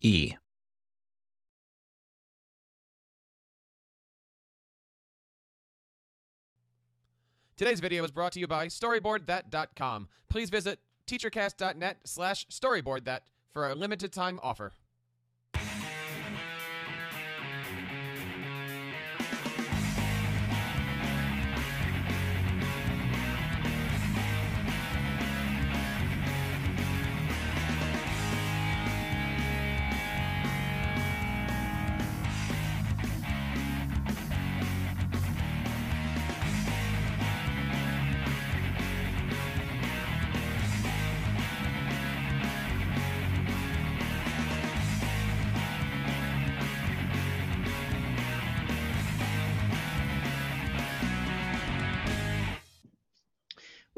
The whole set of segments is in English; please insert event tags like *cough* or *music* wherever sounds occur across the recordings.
E. Today's video is brought to you by StoryboardThat.com. Please visit teachercast.net slash storyboardthat for a limited time offer.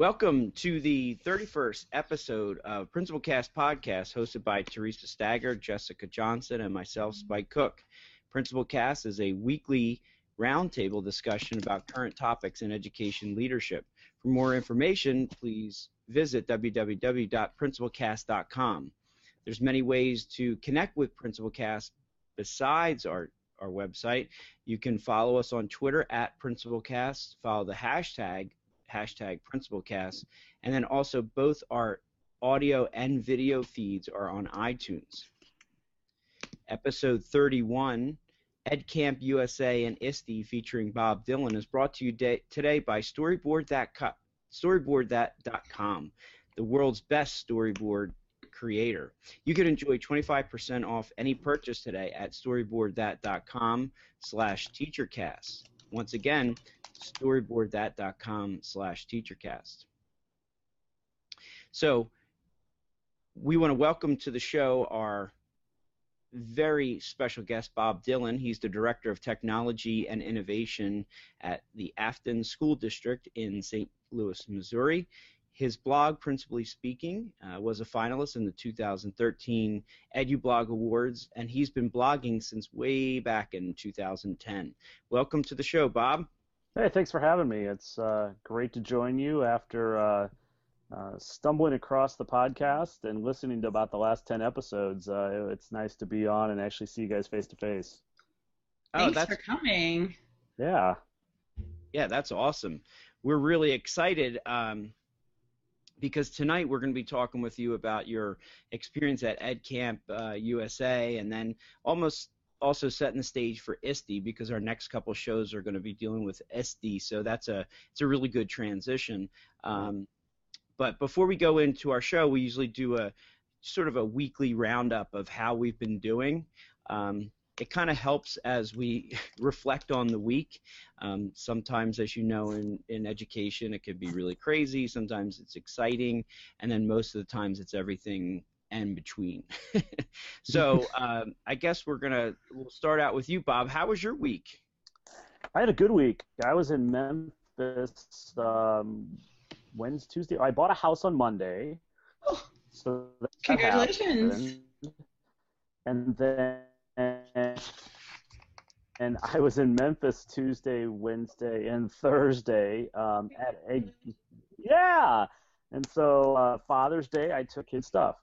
Welcome to the 31st episode of Principal Cast Podcast, hosted by Theresa Stager, Jessica Johnson, and myself, Spike Cook. Principal Cast is a weekly roundtable discussion about current topics in education leadership. For more information, please visit www.principalcast.com. There's many ways to connect with Principal Cast besides our our website. You can follow us on Twitter at Principal PrincipalCast. Follow the hashtag hashtag PrincipalCast, and then also both our audio and video feeds are on iTunes. Episode 31, EdCamp USA and ISTE featuring Bob Dillon is brought to you today by StoryboardThat.com, the world's best storyboard creator. You can enjoy 25% off any purchase today at StoryboardThat.com slash teachercast. Once again, storyboardthat.com slash teachercast. So we want to welcome to the show our very special guest, Bob Dillon. He's the Director of Technology and Innovation at the Affton School District in St. Louis, Missouri. His blog, Principally Speaking, uh, was a finalist in the 2013 EduBlog Awards, and he's been blogging since way back in 2010. Welcome to the show, Bob. Hey, thanks for having me. It's uh, great to join you after uh, uh, stumbling across the podcast and listening to about the last 10 episodes. Uh, it's nice to be on and actually see you guys face to face. Thanks oh, for coming. Yeah. Yeah, that's awesome. We're really excited um, because tonight we're going to be talking with you about your experience at EdCamp USA uh, and then almost also setting the stage for ISTE because our next couple shows are going to be dealing with ISTE. So that's a it's a really good transition. Um, but before we go into our show, we usually do a sort of a weekly roundup of how we've been doing. Um, it kind of helps as we *laughs* reflect on the week. Um, sometimes, as you know, in, in education, it could be really crazy. Sometimes it's exciting, and then most of the times it's everything and between. *laughs* so um, I guess we're gonna we'll start out with you, Bob. How was your week? I had a good week. I was in Memphis um, Wednesday, Tuesday. I bought a house on Monday. Oh, so congratulations! and then and I was in Memphis Tuesday, Wednesday, and Thursday um, at a yeah. And so uh, Father's Day, I took his stuff.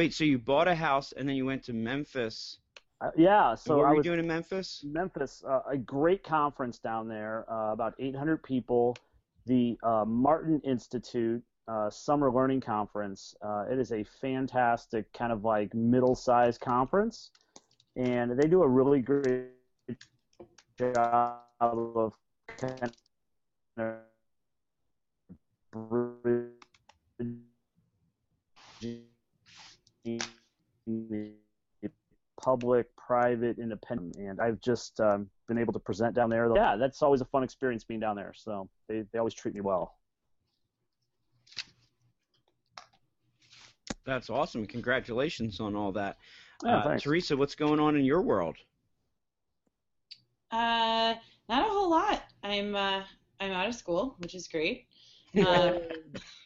Wait, so you bought a house and then you went to Memphis? Uh, yeah. So what were I you doing in Memphis? Memphis, uh, a great conference down there, uh, about 800 people. The uh, Martin Institute uh, Summer Learning Conference. Uh, it is a fantastic kind of like middle-sized conference, and they do a really great job of kind of public, private, independent, and I've just um, been able to present down there. Yeah, that's always a fun experience being down there. So they, they always treat me well. That's awesome. Congratulations on all that. Yeah, uh, Theresa, what's going on in your world? Uh, not a whole lot. I'm uh, I'm out of school, which is great. Uh, *laughs*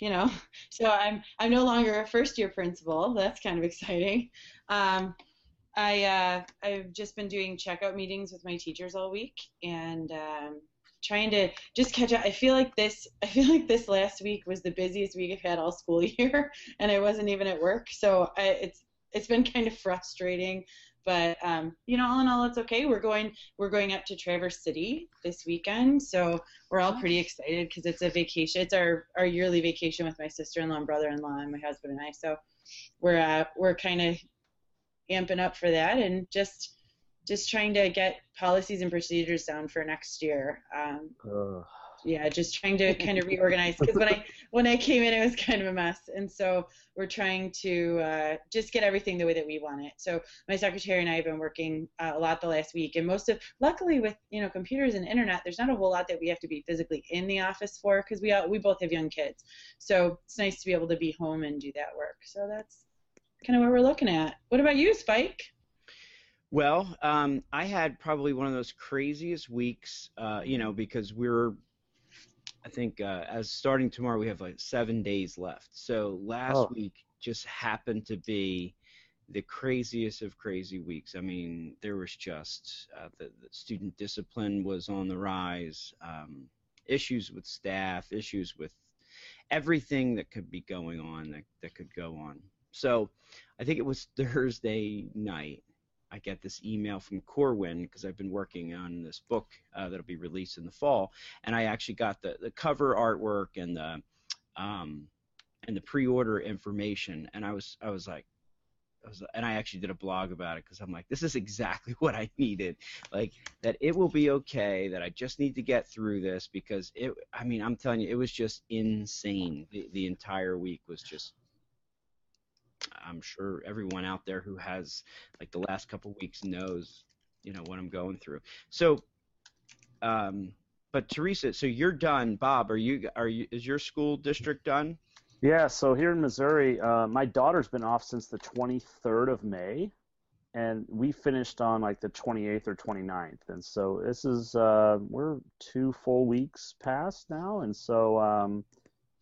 you know, *laughs* so I'm I'm no longer a first year principal. That's kind of exciting. Um, I uh, I've just been doing checkout meetings with my teachers all week, and um, trying to just catch up. I feel like this *laughs* I feel like this last week was the busiest week I've had all school *laughs* year and I wasn't even at work. So I, it's it's been kind of frustrating, but um, you know, all in all, it's okay. We're going we're going up to Traverse City this weekend, so we're all pretty excited because it's a vacation. It's our our yearly vacation with my sister-in-law and brother-in-law and my husband and I. So we're uh, we're kind of amping up for that and just just trying to get policies and procedures down for next year. Um, yeah, just trying to kind of reorganize because when I *laughs* when I came in, it was kind of a mess, and so we're trying to uh, just get everything the way that we want it. So my secretary and I have been working uh, a lot the last week, and most of luckily with you know computers and internet, there's not a whole lot that we have to be physically in the office for because we all, we both have young kids, so it's nice to be able to be home and do that work. So that's kind of what we're looking at. What about you, Spike? Well, um, I had probably one of those craziest weeks, uh, you know, because we're, I think, uh, as starting tomorrow, we have like seven days left. So last oh. week just happened to be the craziest of crazy weeks. I mean, there was just uh, the, the, student discipline was on the rise, um, issues with staff, issues with everything that could be going on that, that could go on. So I think it was *laughs* Thursday night I get this email from Corwin because I've been working on this book uh, that'll be released in the fall, and I actually got the, the cover artwork and the um, and the pre-order information, and I was I was like. I was, and I actually did a blog about it because I'm like, this is exactly *laughs* what I needed. Like that, it will be okay. That I just need to get through this because it. I mean, I'm telling you, it was just insane. The the entire week was just I'm sure everyone out there who has like the last couple weeks knows, you know, what I'm going through. So, um, but Theresa, so you're done. Bob, are you are you is your school district done? Yeah. So here in Missouri, uh, my daughter's been off since the 23rd of May, and we finished on like the 28th or 29th. And so this is uh, we're two full weeks past now, and so. Um,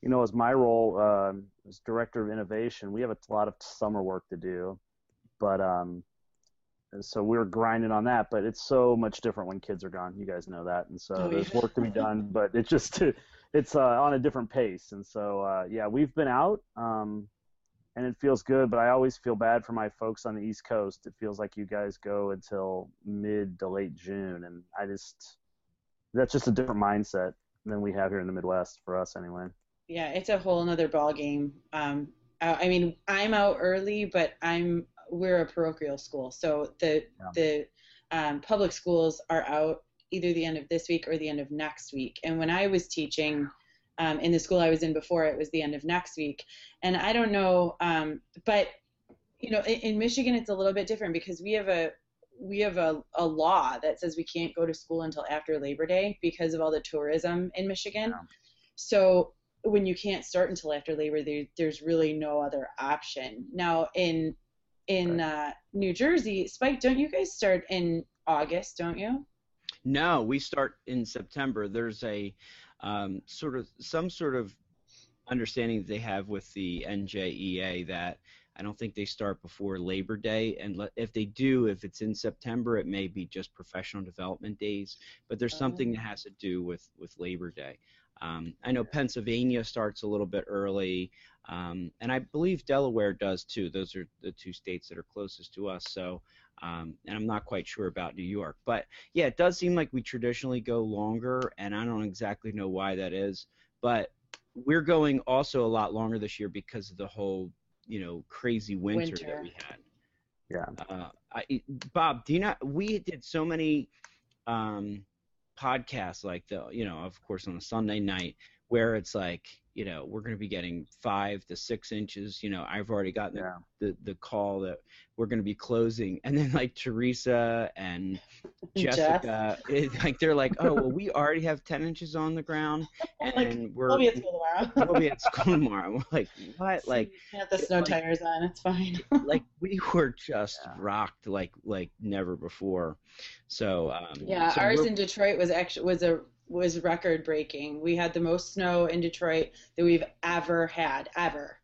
you know, as my role uh, as director of innovation, we have a lot of summer work to do, but um, so we're grinding on that. But it's so much different when kids are gone. You guys know that, and so oh, there's work to be done. *laughs* But it's just *laughs* it's uh, on a different pace, and so uh, yeah, we've been out. Um, and it feels good, but I always feel bad for my folks on the East Coast. It feels like you guys go until mid to late June, and I just that's just a different mindset than we have here in the Midwest for us, anyway yeah, it's a whole another ball game. Um, I mean, I'm out early, but I'm we're a parochial school, so the yeah. the um, public schools are out either the end of this week or the end of next week. And when I was teaching um, in the school I was in before, it was the end of next week. And I don't know, um, but you know, in, in, Michigan it's a little bit different because we have a we have a, a law that says we can't go to school until after Labor Day because of all the tourism in Michigan. Yeah. So when you can't start until after labor there, there's really no other option now in in right. uh, new jersey spike don't you guys start in august don't you no we start in september there's a um, sort of some sort of understanding that they have with the NJEA that I don't think they start before Labor Day, and le- if they do, if it's in September, it may be just professional development days. But there's something that has to do with with Labor Day. Um, I know Pennsylvania starts a little bit early, um, and I believe Delaware does too. Those are the two states that are closest to us. So, um, and I'm not quite sure about New York, but yeah, it does seem like we traditionally go longer, and I don't exactly know why that is, but we're going also a lot longer this year because of the whole, you know, crazy winter, Winter. that we had. Yeah. Uh, I, Bob, do you not? We did so many um, podcasts, like the, you know, of course, on a Sunday night, where it's like, you know, we're going to be getting five to six inches. You know, I've already gotten Yeah. the the call that we're going to be closing, and then like Theresa and *laughs* Jessica, it, like they're like, oh well, we already have ten inches on the ground, *laughs* and Like, we're We'll be at school tomorrow. *laughs* we'll be at school tomorrow. We're like, what? Like, have the snow like- tires on. It's fine. like we were just Yeah. rocked like like never before. So um, Yeah, so ours in Detroit was actually was a was record breaking. We had the most snow in Detroit that we've ever had, ever.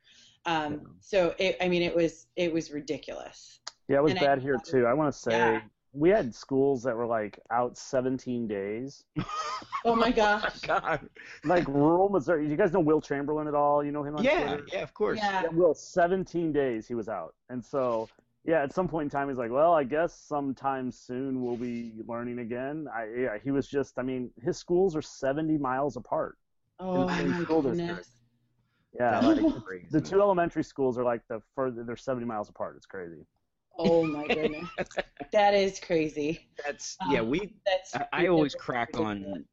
Um, Yeah. so it, I mean, it was it was ridiculous. Yeah, it was And I- bad here too. I want to say Yeah. we had schools that were like out 17 days. Oh my *laughs* Oh gosh. my God. Like rural Missouri. You guys know Will Chamberlain at all? You know him on Yeah, Twitter? yeah, of course. Yeah. Yeah, Will, 17 days he was out. And so, yeah, at some point in time, he's like, well, I guess sometime soon we'll be learning again. I, yeah, he was just, I mean, his schools are 70 miles apart. Oh same my school district. goodness. Yeah, like, crazy. the two elementary schools are like the further, they're 70 miles apart. It's crazy. Oh my goodness. *laughs* that is crazy. That's yeah. Um, We That's I, I always crack ridiculous. on.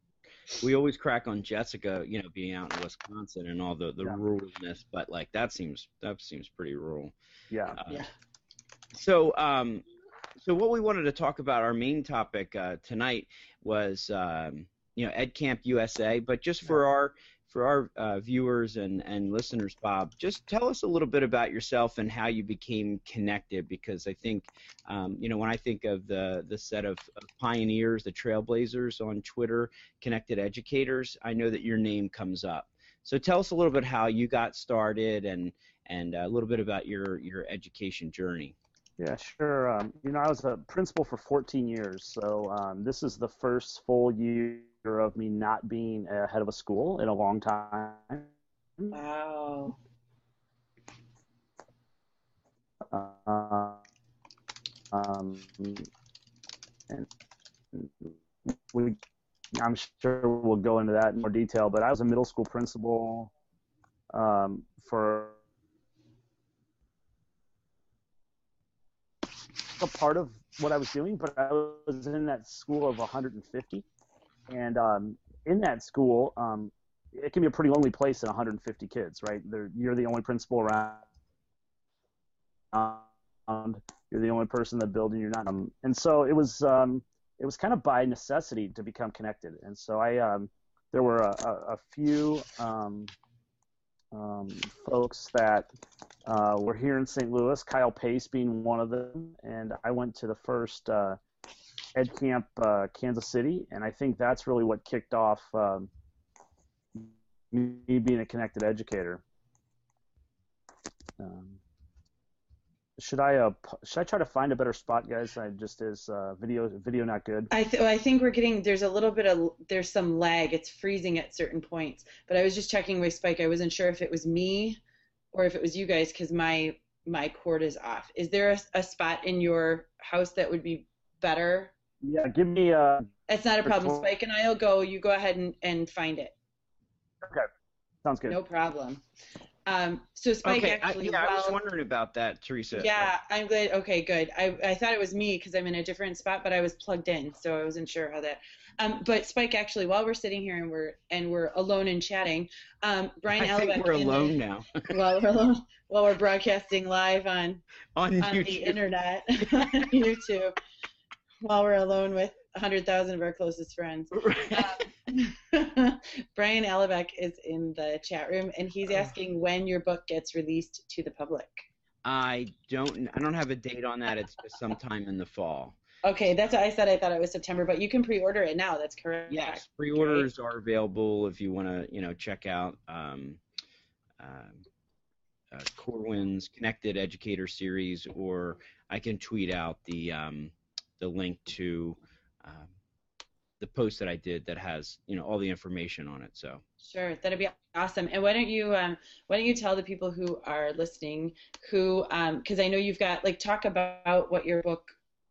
We always crack on Jessica, you know, being out in Wisconsin and all the the Yeah. ruralness, but like that seems that seems pretty rural. Yeah. Uh, Yeah. So, um, so what we wanted to talk about, our main topic uh, tonight was, um, you know, Ed Camp USA. But just for our for our uh, viewers and and listeners, Bob, just tell us a little bit about yourself and how you became connected. Because I think, um, you know, when I think of the the set of, of pioneers, the trailblazers on Twitter, connected educators, I know that your name comes up. So tell us a little bit how you got started and and a little bit about your your education journey. Yeah, sure. Um, you know, I was a principal for 14 years, so um, this is the first full year of me not being a head of a school in a long time. Wow. Uh, um, and we, I'm sure we'll go into that in more detail, but I was a middle school principal um, for a part of what I was doing, but I was in that school of 150, and um, in that school, um, it can be a pretty lonely place in 150 kids, right? They're, you're the only principal around. Um, you're the only person in the building. You're not, um, and so it was. Um, it was kind of by necessity to become connected, and so I. Um, there were a, a, a few um, folks that uh, were here in St. Louis. Kyle Pace being one of them, and I went to the first uh, Ed Camp uh, Kansas City, and I think that's really what kicked off um, me being a connected educator. Um, should I uh, should I try to find a better spot, guys? I just is uh, video video not good. I th- I think we're getting there's a little bit of there's some lag. It's freezing at certain points. But I was just checking with Spike. I wasn't sure if it was me or if it was you guys because my my cord is off. Is there a, a spot in your house that would be better? Yeah, give me uh, It's not a problem. Spike and I'll go. You go ahead and, and find it. Okay, sounds good. No problem. Um, so Spike okay, I, actually. yeah, I was wondering about that, Theresa. Yeah, I'm glad. Okay, good. I, I thought it was me because I'm in a different spot, but I was plugged in, so I wasn't sure how that. Um, but Spike, actually, while we're sitting here and we're and we're alone and chatting, um, Brian I think we're in the- alone now *laughs* while we're alone, while we're broadcasting live on on on the internet, *laughs* on YouTube, while we're alone with 100,000 of our closest friends. *laughs* Um, *laughs* Brian Elbeck is in the chat room, and he's asking when your book gets released to the public. I don't. I don't have a date on that. It's just sometime in the fall. Okay, that's what I said. I thought it was September, but you can pre-order it now. That's correct. Yes, pre-orders are available if you want to, you know, check out. Um, um, uh, Corwin's Connected Educator series, or I can tweet out the um, the link to um, the post that I did that has you know all the information on it. So sure, that'd be awesome. And why don't you um, why don't you tell the people who are listening who because um, I know you've got like talk about what your book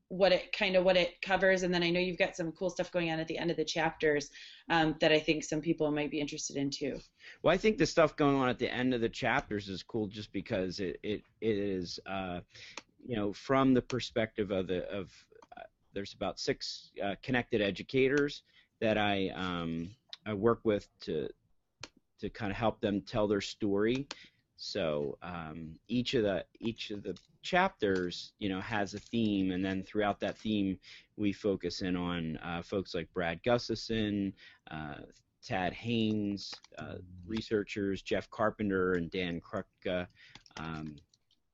what it kind of what it covers and then i know you've got some cool stuff going on at the end of the chapters um, that i think some people might be interested in too well i think the stuff going on at the end of the chapters is cool just because it it, it is uh, you know from the perspective of the of there's about six uh, connected educators that i um, i work with to to kind of help them tell their story so um, each of the each of the chapters, you know, has a theme, and then throughout that theme, we focus in on uh, folks like Brad Gustafson, uh, Tad Haynes, uh, researchers Jeff Carpenter and Dan Krutka, um,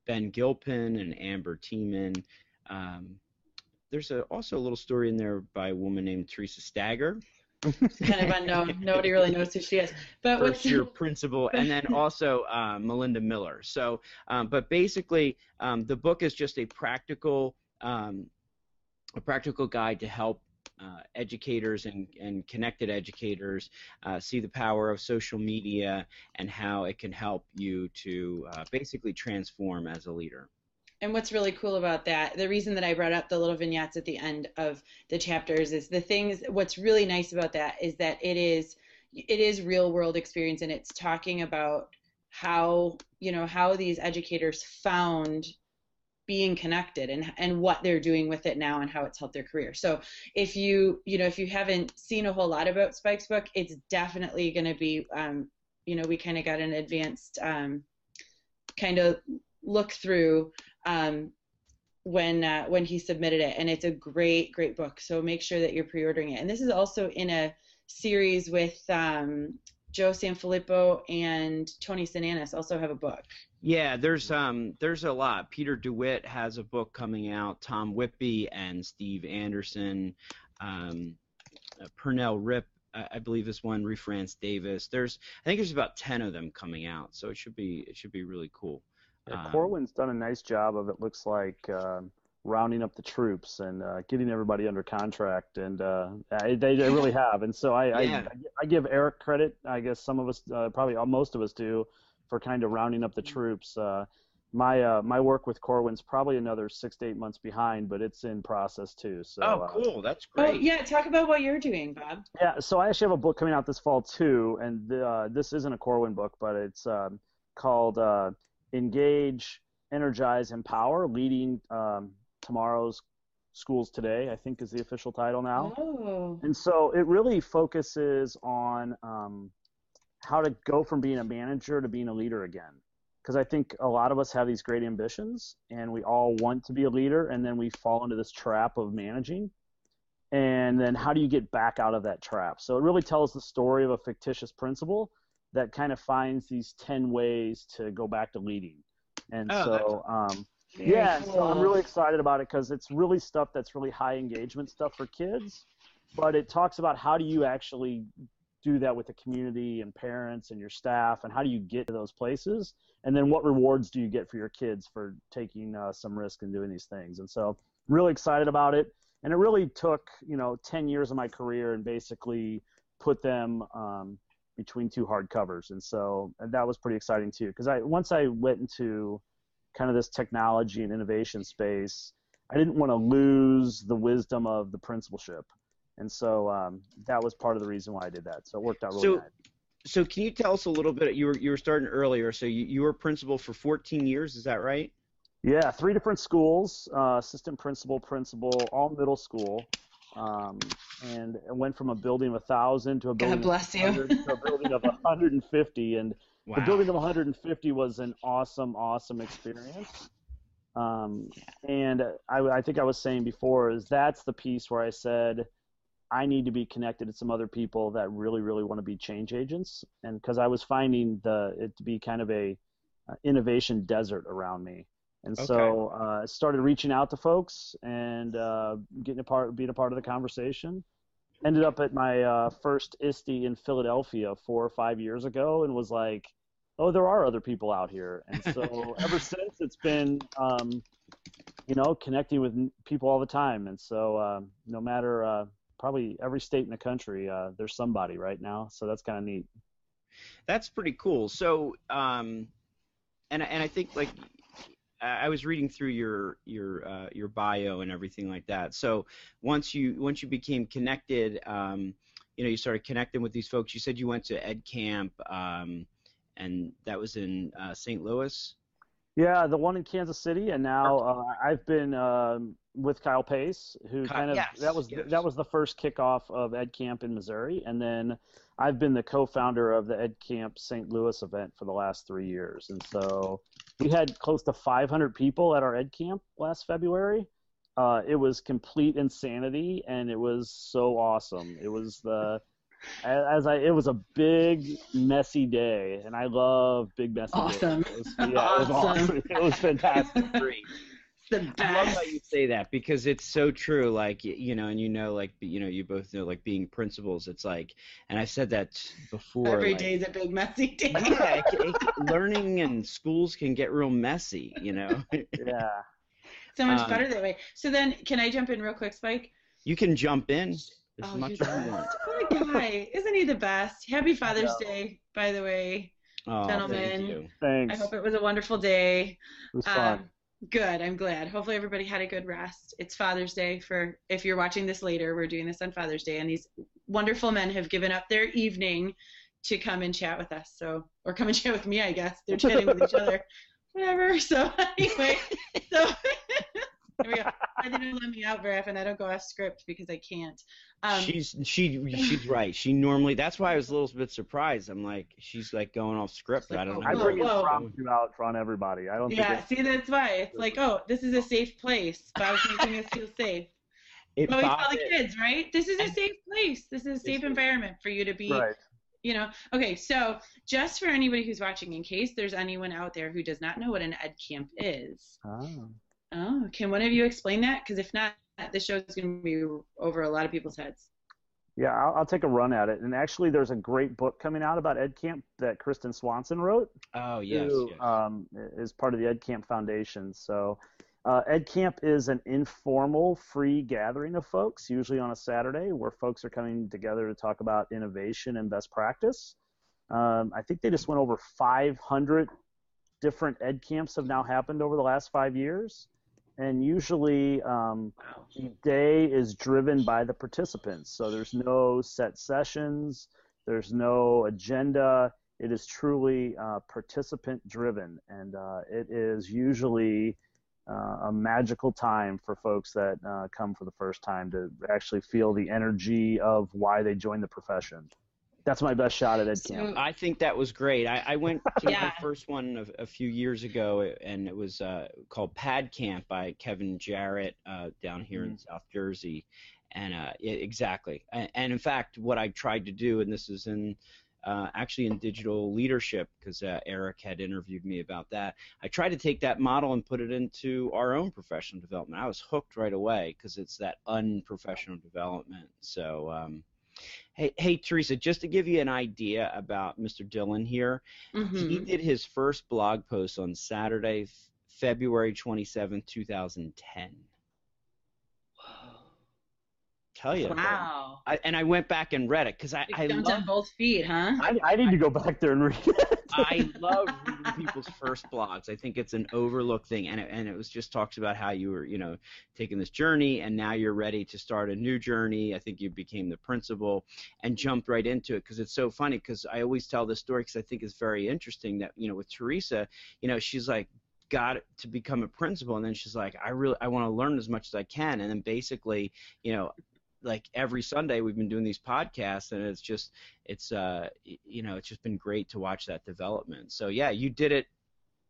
Ben Gilpin and Amber Teamann. Um, there's a, also a little story in there by a woman named Theresa Stager, kind of unknown. Nobody really knows who she is. But first year principal, and then also uh, Melinda Miller. So, um, but basically, um, the book is just a practical, um, a practical guide to help uh, educators and, and connected educators uh, see the power of social media and how it can help you to uh, basically transform as a leader. And what's really cool about that, the reason that I brought up the little vignettes at the end of the chapters is the things what's really nice about that is that it is it is real world experience and it's talking about how, you know, how these educators found being connected and and what they're doing with it now and how it's helped their career. So if you you know if you haven't seen a whole lot about Spike's book, it's definitely going to be um, you know we kind of got an advanced um, kind of look through um, when uh, when he submitted it, and it's a great great book. So make sure that you're pre-ordering it. And this is also in a series with um, Joe Sanfilippo and Tony Sinanis also have a book. Yeah, there's um there's a lot. Peter DeWitt has a book coming out. Tom Whitby and Steve Anderson, um, uh, Pernille Ripp, I, I believe is one. Refrance Davis. There's I think there's about ten of them coming out, so it should be it should be really cool. Yeah, um, Corwin's done a nice job of it. Looks like um, rounding up the troops and uh, getting everybody under contract, and uh, they, they really *laughs* have. And so I, yeah. I, I give Eric credit. I guess some of us, uh, probably most of us, do for kind of rounding up the troops. Uh, my uh, my work with Corwin's probably another six to eight months behind, but it's in process too. So oh, uh, cool, that's great. Oh yeah, talk about what you're doing, Bob. Yeah, so I actually have a book coming out this fall too, and uh, this isn't a Corwin book, but it's um, called uh, engage, energize, empower, leading um, tomorrow's schools today. I think is the official title now. Oh. And so it really focuses on um, how to go from being a manager to being a leader again. Because I think a lot of us have these great ambitions, and we all want to be a leader, and then we fall into this trap of managing. And then how do you get back out of that trap? So it really tells the story of a fictitious principal that kind of finds these 10 ways to go back to leading. And oh, so, um, yeah, cool. so I'm really excited about it because it's really stuff that's really high engagement stuff for kids, but it talks about how do you actually do that with the community and parents and your staff and how do you get to those places and then what rewards do you get for your kids for taking uh, some risk and doing these things and so really excited about it and it really took you know 10 years of my career and basically put them um, between two hard covers, and so and that was pretty exciting too. Because I once I went into kind of this technology and innovation space, I didn't want to lose the wisdom of the principalship, and so um, that was part of the reason why I did that. So it worked out really so. So can you tell us a little bit? You were you were starting earlier, so you, you were principal for 14 years. Is that right? Yeah, three different schools, uh, assistant principal, principal, all middle school. Um, and it went from a building of a thousand to a building God bless of you. to a building of 150, and wow. the building of 150 was an awesome, awesome experience. Um, and I, I think I was saying before is that's the piece where I said I need to be connected to some other people that really, really want to be change agents, and because I was finding the it to be kind of a uh, innovation desert around me. And okay. so uh, I started reaching out to folks and uh, getting a part, being a part of the conversation. Ended up at my uh, first ISTE in Philadelphia four or five years ago, and was like, oh, there are other people out here. And so *laughs* ever since, it's been, um, you know, connecting with people all the time. And so um, no matter uh, probably every state in the country, uh, there's somebody right now. So that's kind of neat. That's pretty cool. So, um, and and I think like I was reading through your your uh, your bio and everything like that. So once you once you became connected, um, you know, you started connecting with these folks. You said you went to Ed Camp, um, and that was in uh, St. Louis. Yeah, the one in Kansas City, and now uh, I've been um, with Kyle Pace, who Kyle, kind of yes, that was yes. that was the first kickoff of Ed Camp in Missouri, and then I've been the co-founder of the Ed Camp St. Louis event for the last three years, and so we had close to 500 people at our Ed Camp last February. Uh, it was complete insanity, and it was so awesome. It was the as I it was a big messy day, and I love big messy Awesome. days. It was, yeah, it was *laughs* Awesome. awesome. It was fantastic. Great. The I love how you say that because it's so true. Like you know, and you know, like you know, you both know, like being principals. It's like, and I've said that before. Every like, day's a big messy day. yeah, it, *laughs* it, learning and schools can get real messy. You know, Yeah. *laughs* so much Um, better that way. So then, can I jump in real quick, Spike? you can jump in as oh, much you're as the you want. best. What a guy! Isn't he the best? Happy Father's know. Day, by the way. Oh, Gentlemen. thank you. Thanks. I hope it was a wonderful day. it was fun. Um, good. I'm glad. Hopefully everybody had a good rest. It's Father's Day for if you're watching this later. We're doing this on Father's Day, and these wonderful men have given up their evening to come and chat with us. So, or come and chat with me, I guess. They're chatting with each other. *laughs* Whatever. So *laughs* anyway, so *laughs* here we go. They didn't let me out very often. I don't go off script because I can't. Um, she's she she's right. She normally that's why I was a little bit surprised. I'm like she's like going off script. Like, I don't know. I whoa, bring what whoa. impromptu out on everybody. I don't yeah, think see, that's why. It's like, oh, this is a safe place. Bob's making us feel safe. It But we tell the kids, right? This is a safe place. This is a safe environment for you to be, right. you know. Okay, so just for anybody who's watching, in case there's anyone out there who does not know what an ed camp is, Oh. Oh, can one of you explain that? Because if not, this show is going to be over a lot of people's heads. Yeah, I'll, I'll take a run at it. And actually, there's a great book coming out about Ed Camp that Kristen Swanson wrote. Oh yes, who yes. um, is part of the Ed Camp Foundation. So, uh, Ed Camp is an informal, free gathering of folks, usually on a Saturday, where folks are coming together to talk about innovation and best practice. Um, I think they just went over 500 different Ed Camps have now happened over the last five years. And usually, um, the day is driven by the participants. So there's no set sessions, there's no agenda. It is truly uh, participant driven, and uh, it is usually uh, a magical time for folks that uh, come for the first time to actually feel the energy of why they joined the profession. That's my best shot at Ed Camp. So, I think that was great. I, I went to Yeah. my first one a, a few years ago, and it was uh, called Pad Camp by Kevin Jarrett uh, down here in South Jersey. And uh, yeah, exactly. And, and in fact, what I tried to do, and this is in uh, actually in digital leadership, because uh, Eric had interviewed me about that. I tried to take that model and put it into our own professional development. I was hooked right away because it's that unprofessional development. So. Um, Hey, hey, Theresa, just to give you an idea about Mr. Dillon here, he mhm. did his first blog post on Saturday, February 27, 2010. Tell you. Wow. I, and I went back and read it because I, I jumped love on both feet, huh? I, I need to go back there and read it. I *laughs* love reading people's first blogs. I think it's an overlooked thing, and it, and it was just talks about how you were, you know, taking this journey, and now you're ready to start a new journey. I think you became the principal and jumped right into it because it's so funny. Because I always tell this story because I think it's very interesting that you know with Theresa, you know, she's like got to become a principal, and then she's like, I really I want to learn as much as I can, and then basically, you know. Like every Sunday, we've been doing these podcasts, and it's just it's uh you know it's just been great to watch that development. So yeah, you did it.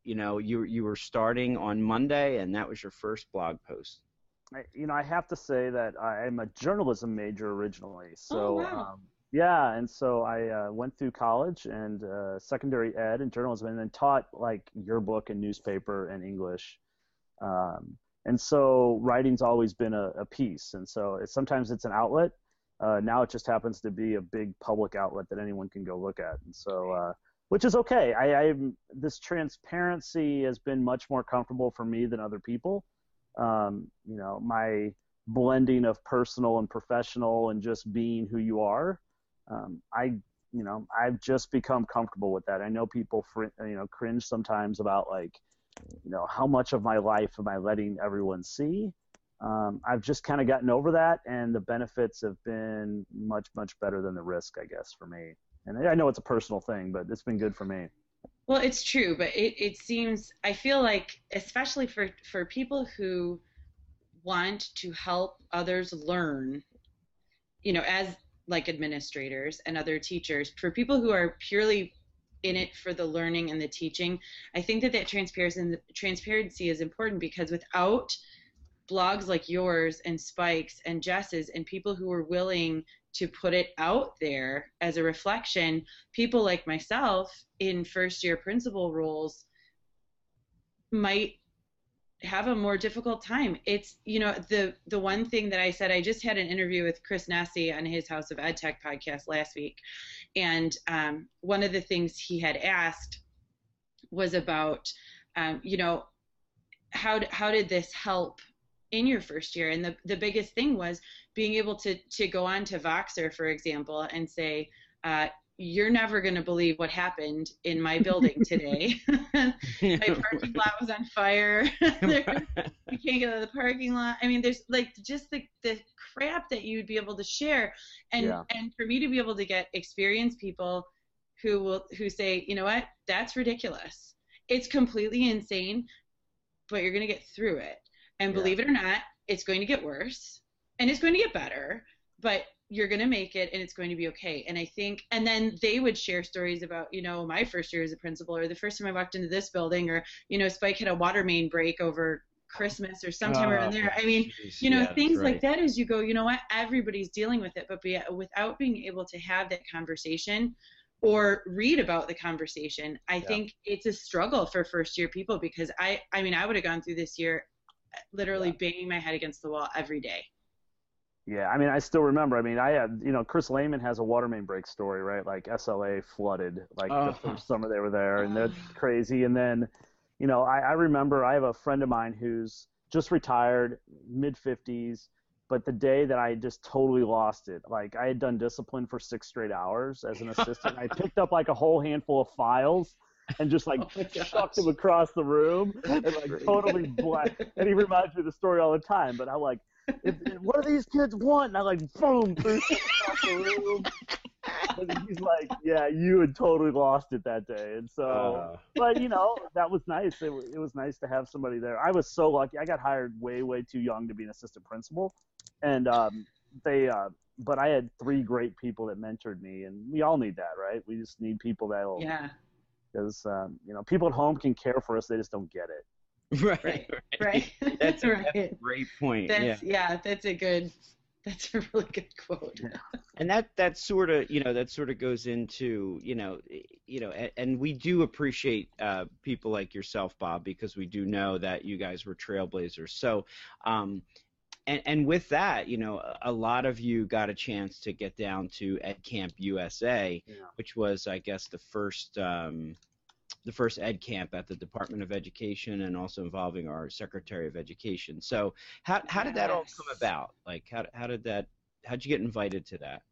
You know, you you were starting on Monday, and that was your first blog post. I, you know, I have to say that I'm a journalism major originally. So, Oh, wow. um, yeah, and so I uh, went through college and uh, secondary ed and journalism, and then taught like yearbook and newspaper and English. Um, and so writing's always been a, a piece, and so sometimes it's an outlet. Uh, now it just happens to be a big public outlet that anyone can go look at. And so, uh, which is okay. I, I'm this transparency has been much more comfortable for me than other people. Um, you know, my blending of personal and professional and just being who you are. Um, I, you know, I've just become comfortable with that. I know people, fr- you know, cringe sometimes about like, you know, how much of my life am I letting everyone see? Um, I've just kind of gotten over that, and the benefits have been much, much better than the risk, I guess, for me. And I know it's a personal thing, but it's been good for me. Well, it's true, but it, it seems I feel like especially for for people who want to help others learn, you know, as like administrators and other teachers, for people who are purely in it for the learning and the teaching, I think that that transparency is important because without blogs like yours and Spike's and Jess's and people who are willing to put it out there as a reflection, people like myself in first year principal roles might have a more difficult time. It's you know the the one thing that I said I just had an interview with Chris Nesi on his House of Ed Tech podcast last week, and um, one of the things he had asked was about um, you know how how did this help in your first year? And the the biggest thing was being able to to go on to Voxer, for example, and say. Uh, you're never going to believe what happened in my building today. *laughs* *laughs* my parking lot was on fire. *laughs* we can't get out of the parking lot. I mean, there's like just the, the crap that you'd be able to share. And, yeah. and for me to be able to get experienced people who will, who say, you know what, that's ridiculous. It's completely insane, but you're going to get through it. And yeah. believe it or not, it's going to get worse and it's going to get better, but you're going to make it and it's going to be okay. And I think, and then they would share stories about, you know, my first year as a principal or the first time I walked into this building or, you know, Spike had a water main break over Christmas or sometime around ah, there. I mean, geez, you know, yeah, things right. like that as you go, you know what, everybody's dealing with it, but be, without being able to have that conversation or read about the conversation, I yeah. think it's a struggle for first year people because I, I mean, I would have gone through this year uh, literally yeah. banging my head against the wall every day. Yeah, I mean, I still remember. I mean, I had, you know, Chris Lehmann has a water main break story, right? Like SLA flooded, like the oh. first summer they were there, and that's *sighs* crazy. And then, you know, I, I remember I have a friend of mine who's just retired, mid 50s, but the day that I just totally lost it, like I had done discipline for six straight hours as an assistant. I picked up like a whole handful of files and just like *laughs* oh chucked him across the room and like totally black. And he reminds me of the story all the time, but I'm like, if, if, what do these kids want? And I like boom threw *laughs* across the room. And he's like, yeah, you had totally lost it that day. And so, uh. but you know, that was nice. It, it was nice to have somebody there. I was so lucky. I got hired way, way too young to be an assistant principal, and um, they. Uh, but I had three great people that mentored me, and we all need that, right? We just need people that'll. Yeah. Because um, you know, people at home can care for us, they just don't get it. *laughs* Right, right. right. *laughs* That's, *laughs* right. that's a great point. That's, yeah. yeah, that's a good that's a really good quote. and that that sort of you know that sort of goes into you know you know and, and we do appreciate uh, people like yourself, Bob, because we do know that you guys were trailblazers. So. Um, and, and with that, you know, a lot of you got a chance to get down to Ed Camp USA, yeah. which was, I guess, the first um, the first ed camp at the Department of Education and also involving our Secretary of Education. So how how did that all come about? Like how how did that how'd you get invited to that?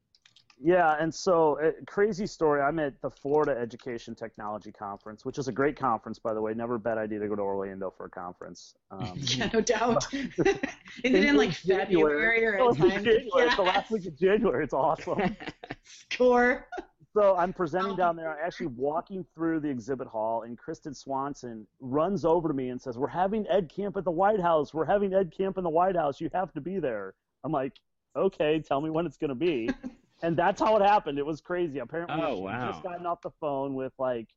Yeah, and so uh, crazy story. I'm at the Florida Education Technology Conference, which is a great conference, by the way. Never a bad idea to go to Orlando for a conference. Um, *laughs* yeah, no doubt. *laughs* is it in like February or in time? January. Yes. It's the *laughs* last week of January. It's awesome. Score so I'm presenting oh. down there. I'm actually walking through the exhibit hall, and Kristen Swanson runs over to me and says, "We're having Ed Camp at the White House. We're having Ed Camp in the White House. You have to be there." I'm like, "Okay, tell me when it's going to be." *laughs* and that's how it happened. It was crazy. Apparently, oh, wow. just gotten off the phone with like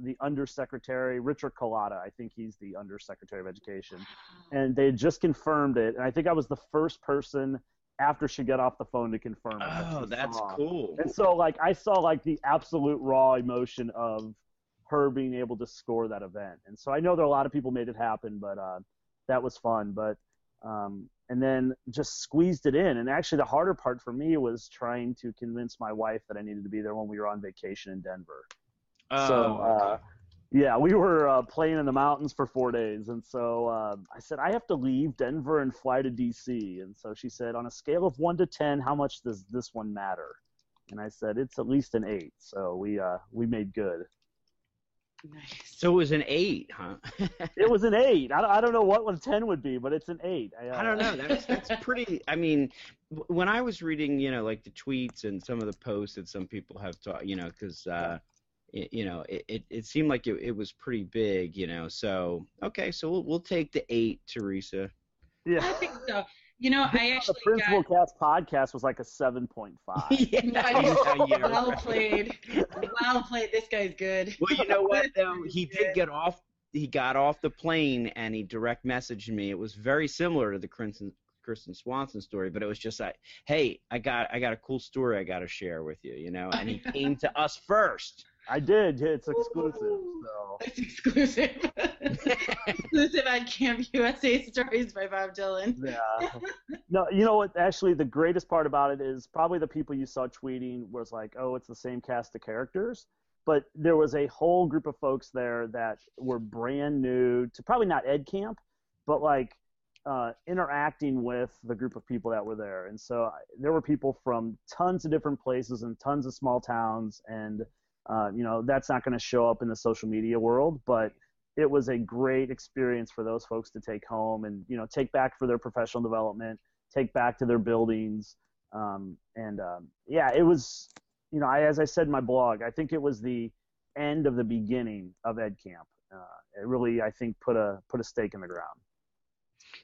the undersecretary Richard Culatta. I think he's the undersecretary of education, and they just confirmed it. And I think I was the first person after she got off the phone to confirm it. Oh, that that's saw. cool. And so like I saw like the absolute raw emotion of her being able to score that event. And so I know there are a lot of people made it happen, but uh, that was fun. But um, and then just squeezed it in. And actually, the harder part for me was trying to convince my wife that I needed to be there when we were on vacation in Denver. Oh, so uh, okay. Yeah, we were uh, playing in the mountains for four days, and so uh, I said I have to leave Denver and fly to DC, and so she said, on a scale of one to ten, how much does this one matter? And I said it's at least an eight. So we uh, we made good. Nice. So it was an eight, huh? *laughs* It was an eight. I, don't- I don't know what one ten would be, but it's an eight. uh, I don't know. That's that's pretty. I mean, when I was reading, you know, like the tweets and some of the posts that some people have taught, you know, because uh, it, you know, it, it, it seemed like it, it was pretty big, you know. So okay, so we'll we'll take the eight, Theresa. Yeah. I think so. You know, I the actually Principal got Cast podcast was like a seven point five. *laughs* yeah, Nice. yeah, yeah, well right. played. Well played. This guy's good. Well, you know what though, he Good. did get off. He got off the plane and he direct messaged me. It was very similar to the Kristen Kristen Swanson story, but it was just like, hey, I got I got a cool story I got to share with you, you know. And he *laughs* came to us first. I did. It's exclusive. So It's exclusive. *laughs* exclusive on Camp USA Stories by Bob Dillon. yeah. *laughs* No, you know what? Actually, the greatest part about it is probably the people you saw tweeting was like, "Oh, it's the same cast of characters." But there was a whole group of folks there that were brand new to probably not Ed Camp, but like uh, interacting with the group of people that were there. And so I- there were people from tons of different places and tons of small towns. And, uh, you know, that's not going to show up in the social media world, but it was a great experience for those folks to take home and, you know, take back for their professional development, take back to their buildings. Um, and um, yeah, it was, you know, I, as I said in my blog, I think it was the end of the beginning of Ed Camp. Uh, it really, I think, put a put a stake in the ground.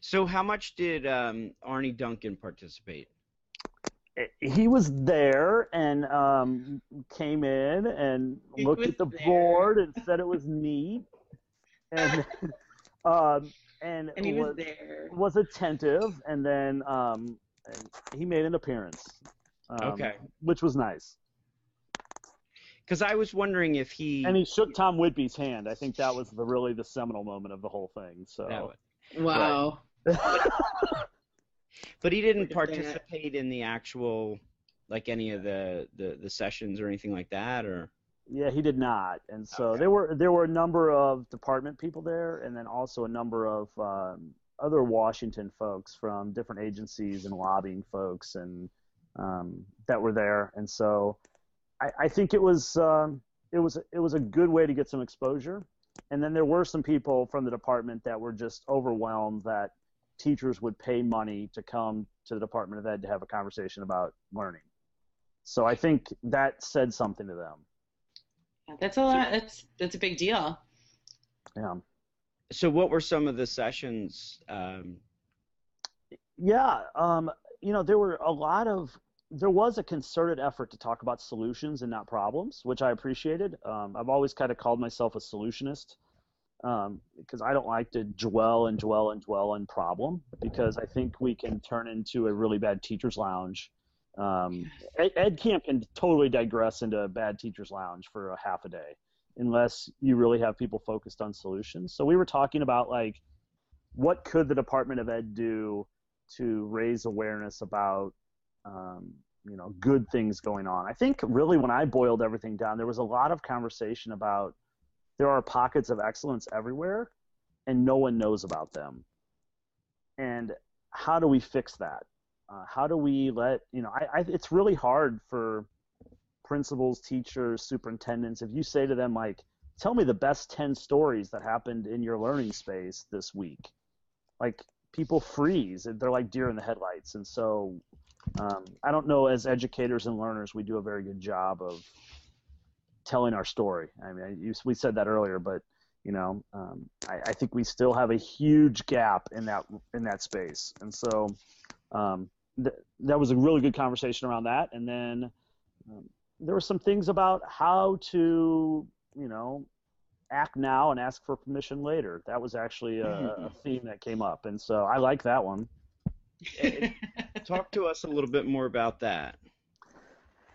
So how much did um, Arne Duncan participate? He was there and um, came in and He looked at the there. board and said it was *laughs* neat and *laughs* um, and, And he was was, there. was attentive and then um, and he made an appearance um, Okay. which was nice Because I was wondering if he. and he shook Tom Whitby's hand I think that was the really the seminal moment of the whole thing so that was- Wow. *laughs* but he didn't Look at that. participate in the actual, like any of the, the, the sessions or anything like that, or. Yeah, he did not, and so Okay. there were there were a number of department people there, and then also a number of um, other Washington folks from different agencies and lobbying folks, and um, that were there, and so I, I think it was um, it was it was a good way to get some exposure, and then there were some people from the department that were just overwhelmed that teachers would pay money to come to the Department of Ed to have a conversation about learning. So I think that said something to them. Yeah, That's a lot. That's that's a big deal. Yeah. So what were some of the sessions? Um, Yeah, um, you know, there were a lot of there was a concerted effort to talk about solutions and not problems, which I appreciated. Um, I've always kind of called myself a solutionist um, because I don't like to dwell and dwell and dwell on problem because I think we can turn into a really bad teacher's lounge. Um, Ed Camp can totally digress into a bad teacher's lounge for a half a day unless you really have people focused on solutions. So we were talking about like what could the Department of Ed do to raise awareness about um, you know good things going on. I think really when I boiled everything down, there was a lot of conversation about there are pockets of excellence everywhere, and no one knows about them. And how do we fix that? Uh, how do we let you know? I, I it's really hard for principals, teachers, superintendents. If you say to them like, "Tell me the best ten stories that happened in your learning space this week," like people freeze. They're like deer in the headlights. And so um, I don't know, as educators and learners, we do a very good job of telling our story. I mean, you, we said that earlier, but you know, um, I, I think we still have a huge gap in that in that space. And so um, th- that was a really good conversation around that. And then um, there were some things about how to, you know, act now and ask for permission later. That was actually a, a theme that came up, and so I like that one. *laughs* talk to us a little bit more about that.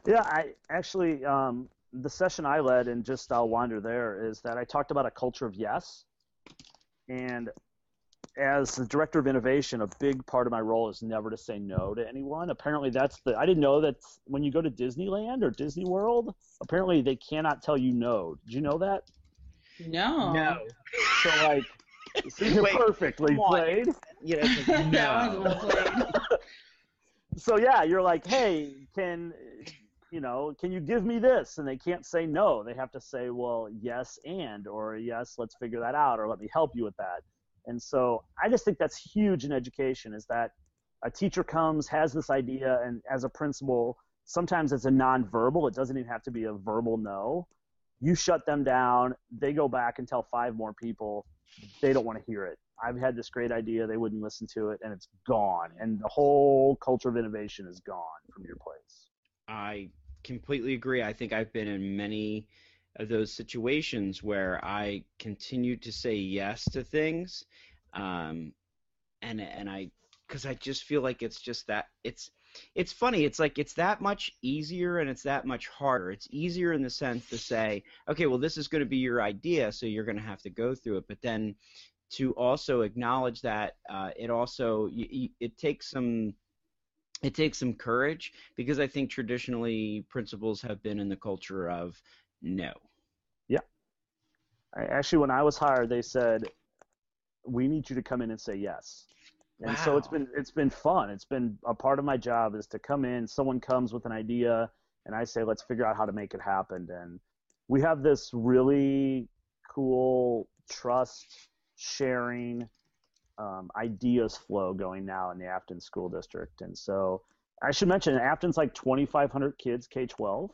Yeah, I actually um, the session I led, and just I'll wander there, is that I talked about a culture of yes, and as the director of innovation, a big part of my role is never to say no to anyone. Apparently, that's the. I didn't know that when you go to Disneyland or Disney World, apparently they cannot tell you no. Did you know that? No. No. So like, so *laughs* you're Wait, perfectly played. You know, it's *laughs* That no. was well played. *laughs* So yeah, you're like, hey, can you know, can you give me this? And they can't say no. They have to say, well, yes, and or yes, let's figure that out, or let me help you with that. And so I just think that's huge in education is that a teacher comes, has this idea, and as a principal, sometimes it's a nonverbal. It doesn't even have to be a verbal no. You shut them down. They go back and tell five more people. They don't want to hear it. I've had this great idea. They wouldn't listen to it, and it's gone. And the whole culture of innovation is gone from your place. I completely agree. I think I've been in many of those situations where I continue to say yes to things, um, and and I because I just feel like it's just that it's it's funny. It's like it's that much easier and it's that much harder. It's easier in the sense to say, okay, well, this is going to be your idea, so you're going to have to go through it. But then to also acknowledge that uh, it also y y it takes some it takes some courage because I think traditionally principals have been in the culture of no. Yeah. I, actually, when I was hired, they said, "We need you to come in and say yes." And so it's been it's been fun. It's been a part of my job is to come in. Someone comes with an idea, and I say, "Let's figure out how to make it happen." And we have this really cool trust sharing um, ideas flow going now in the Affton School District. And so I should mention Affton's like 2,500 kids K-12.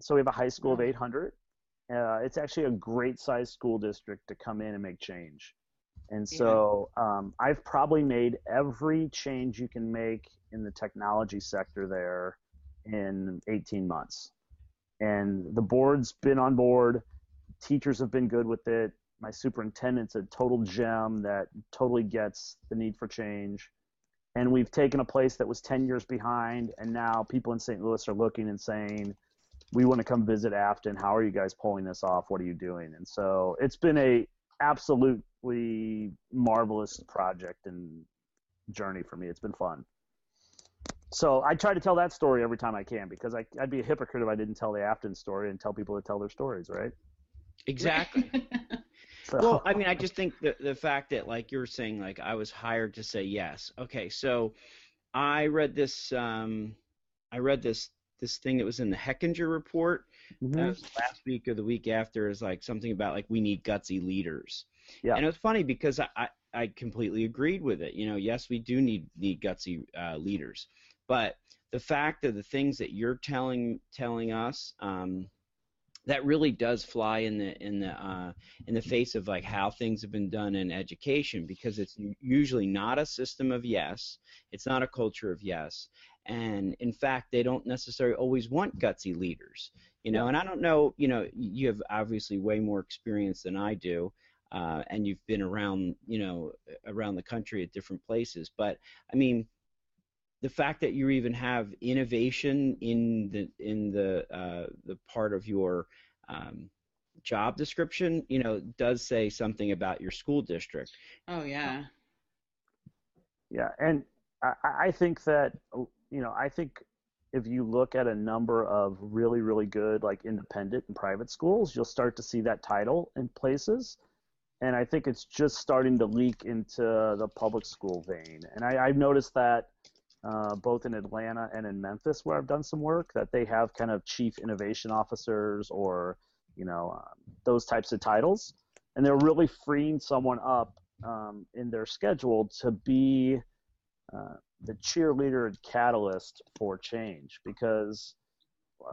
So we have a high school of 800. Uh, it's actually a great sized school district to come in and make change. And so um, I've probably made every change you can make in the technology sector there in 18 months. And the board's been on board, teachers have been good with it. My superintendent's a total gem that totally gets the need for change. And we've taken a place that was 10 years behind, and now people in St. Louis are looking and saying, we want to come visit Affton. How are you guys pulling this off? What are you doing? And so it's been a absolutely marvelous project and journey for me. It's been fun. So I try to tell that story every time I can because I, I'd be a hypocrite if I didn't tell the Affton story and tell people to tell their stories, right? Exactly. *laughs* So, well, I mean, I just think the the fact that like you're saying, like I was hired to say yes. Okay, so I read this. Um, I read this this thing that was in the Hechinger report. Mhm. That last week or the week after is like something about like we need gutsy leaders. Yeah. And it was funny because I, I, I completely agreed with it. You know, yes, we do need need gutsy uh, leaders, but the fact of the things that you're telling telling us, um, that really does fly in the in the uh, in the face of like how things have been done in education because it's usually not a system of yes, it's not a culture of yes, and in fact they don't necessarily always want gutsy leaders you know and i don't know you know you have obviously way more experience than i do uh, and you've been around you know around the country at different places but i mean the fact that you even have innovation in the in the uh, the part of your um, job description you know does say something about your school district oh yeah. Yeah, and I, I think that you know I think if you look at a number of really really good like independent and private schools, you'll start to see that title in places, and I think it's just starting to leak into the public school vein. And I, I've noticed that uh, both in Atlanta and in Memphis, where I've done some work, that they have kind of chief innovation officers or you know um, those types of titles, and they're really freeing someone up um, in their schedule to be uh, the cheerleader and catalyst for change because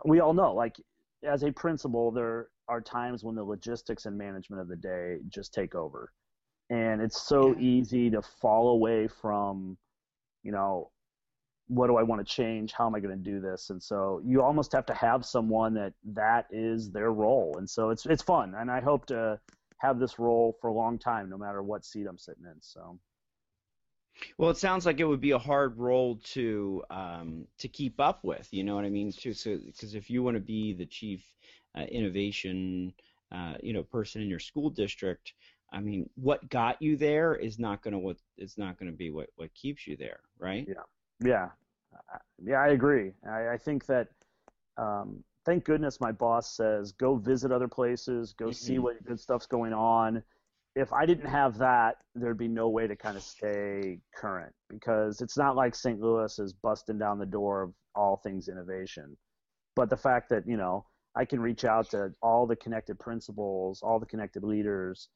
we all know like as a principal there are times when the logistics and management of the day just take over. And it's so easy to fall away from you know what do i want to change how am i going to do this and so you almost have to have someone that that is their role and so it's it's fun and i hope to have this role for a long time no matter what seat i'm sitting in so Well, it sounds like it would be a hard role to um, to keep up with. You know what I mean? Too, so because if you want to be the chief uh, innovation, uh, you know, person in your school district, I mean, what got you there is not gonna what it's not gonna be what what keeps you there, right? Yeah, yeah, yeah. I agree. I, I think that. Um, thank goodness my boss says go visit other places, go mm-hmm. see what good stuff's going on. If I didn't have that, there'd be no way to kind of stay current because it's not like St. Louis is busting down the door of all things innovation. But the fact that, you know, I can reach out to all the connected principals, all the connected leaders,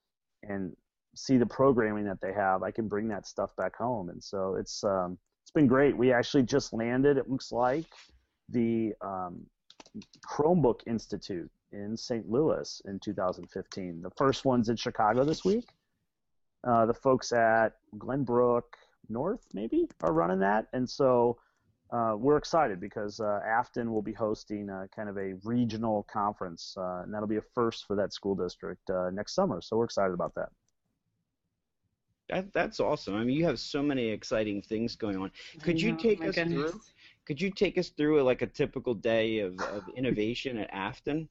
and see the programming that they have. I can bring that stuff back home, and so it's um, it's been great. We actually just landed. It looks like the um, Chromebook Institute in St. Louis in 2015. The first one's in Chicago this week. Uh, the folks at Glenbrook North maybe are running that, and so uh, we're excited because uh, Affton will be hosting a, kind of a regional conference, uh, and that'll be a first for that school district uh, next summer. So we're excited about that. That that's awesome. I mean, you have so many exciting things going on. Could you take us goodness. through? Could you take us through like a typical day of, of innovation at Affton?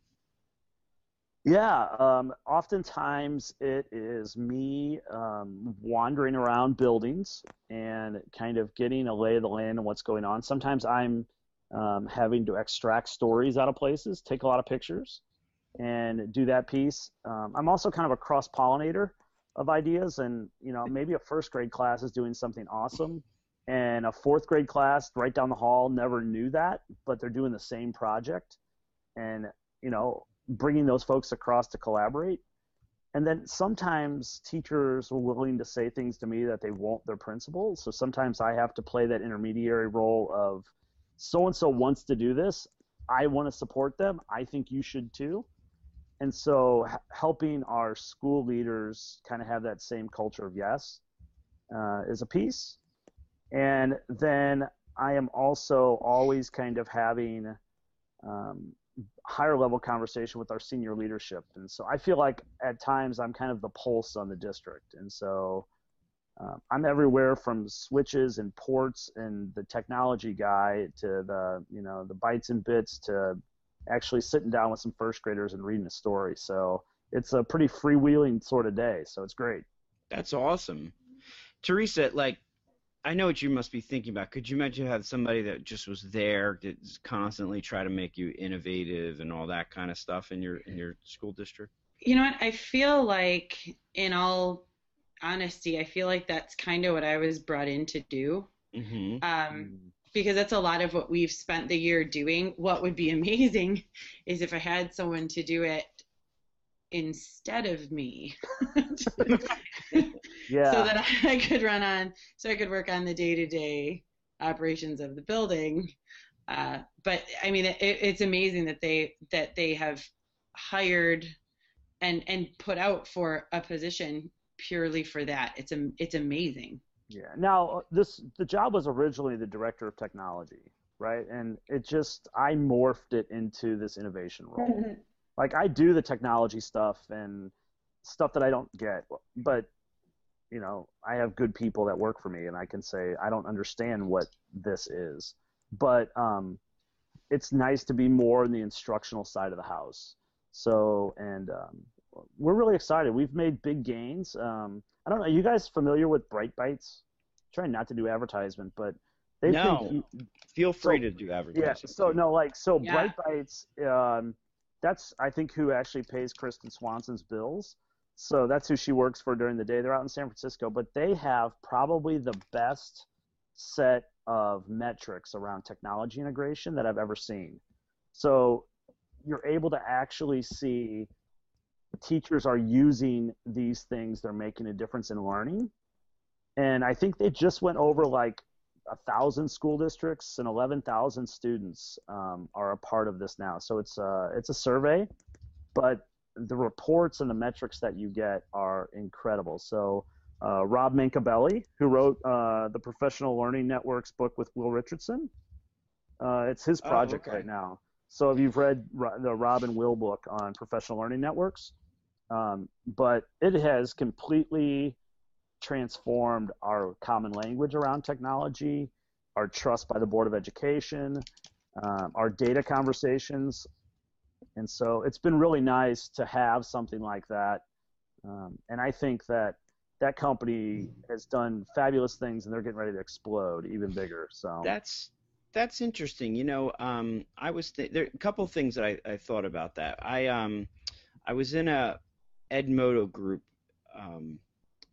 Yeah, um, oftentimes it is me um, wandering around buildings and kind of getting a lay of the land and what's going on. Sometimes I'm um, having to extract stories out of places, take a lot of pictures, and do that piece. Um, I'm also kind of a cross pollinator of ideas, and you know maybe a first grade class is doing something awesome, and a fourth grade class right down the hall never knew that, but they're doing the same project, and you know bringing those folks across to collaborate. And then sometimes teachers are willing to say things to me that they won't their principals. So sometimes I have to play that intermediary role of so and so wants to do this. I want to support them. I think you should too. And so helping our school leaders kind of have that same culture of yes uh, is a piece. And then I am also always kind of having um, higher level conversation with our senior leadership. And so I feel like at times I'm kind of the pulse on the district. And so um, I'm everywhere from switches and ports and the technology guy to the, you know, the bytes and bits to actually sitting down with some first graders and reading a story. So it's a pretty freewheeling sort of day. So it's great. That's awesome. Theresa, like I know what you must be thinking about. Could you imagine having somebody that just was there to constantly try to make you innovative and all that kind of stuff in your in your school district? You know what? I feel like, in all honesty, I feel like that's kind of what I was brought in to do. Mm-hmm. Um, because that's a lot of what we've spent the year doing. What would be *laughs* amazing is if I had someone to do it instead of me. *laughs* yeah. So that I could run on, so I could work on the day to day operations of the building. Uh, but I mean, it, it's amazing that they that they have hired and and put out for a position purely for that. It's a, it's amazing. Yeah. Now this the job was originally the director of technology, right? And it just I morphed it into this innovation role. like I do the technology stuff and stuff that I don't get, but you know, I have good people that work for me, and I can say I don't understand what this is, but um, it's nice to be more in the instructional side of the house. So, and um, we're really excited. We've made big gains. Um, I don't know. Are you guys familiar with Bright Bytes? trying not to do advertisement, but they no. Feel free so, to do advertisement. Yeah. So no, like so, yeah. Bright Bites. Um, that's I think who actually pays Kristen Swanson's bills. So that's who she works for during the day. They're out in San Francisco, but they have probably the best set of metrics around technology integration that I've ever seen. So you're able to actually see teachers are using these things, they're making a difference in learning. And I think they just went over like a thousand school districts and 11,000 students um, are a part of this now. So it's a, it's a survey, but the reports and the metrics that you get are incredible. So uh, Rob Mancabelli, who wrote uh, the Professional Learning Networks book with Will Richardson, uh, it's his oh, project oh, okay. right now. So if you've read the Robin Will book on professional learning networks, um, but it has completely transformed our common language around technology, our trust by the Board of Education, um, our data conversations. And so it's been really nice to have something like that Um, and I think that that company has done fabulous things, and they're getting ready to explode even bigger. So That's that's interesting. You know, um, I was th- there a couple things that I, I thought about that. I um, I was in a Edmodo group um,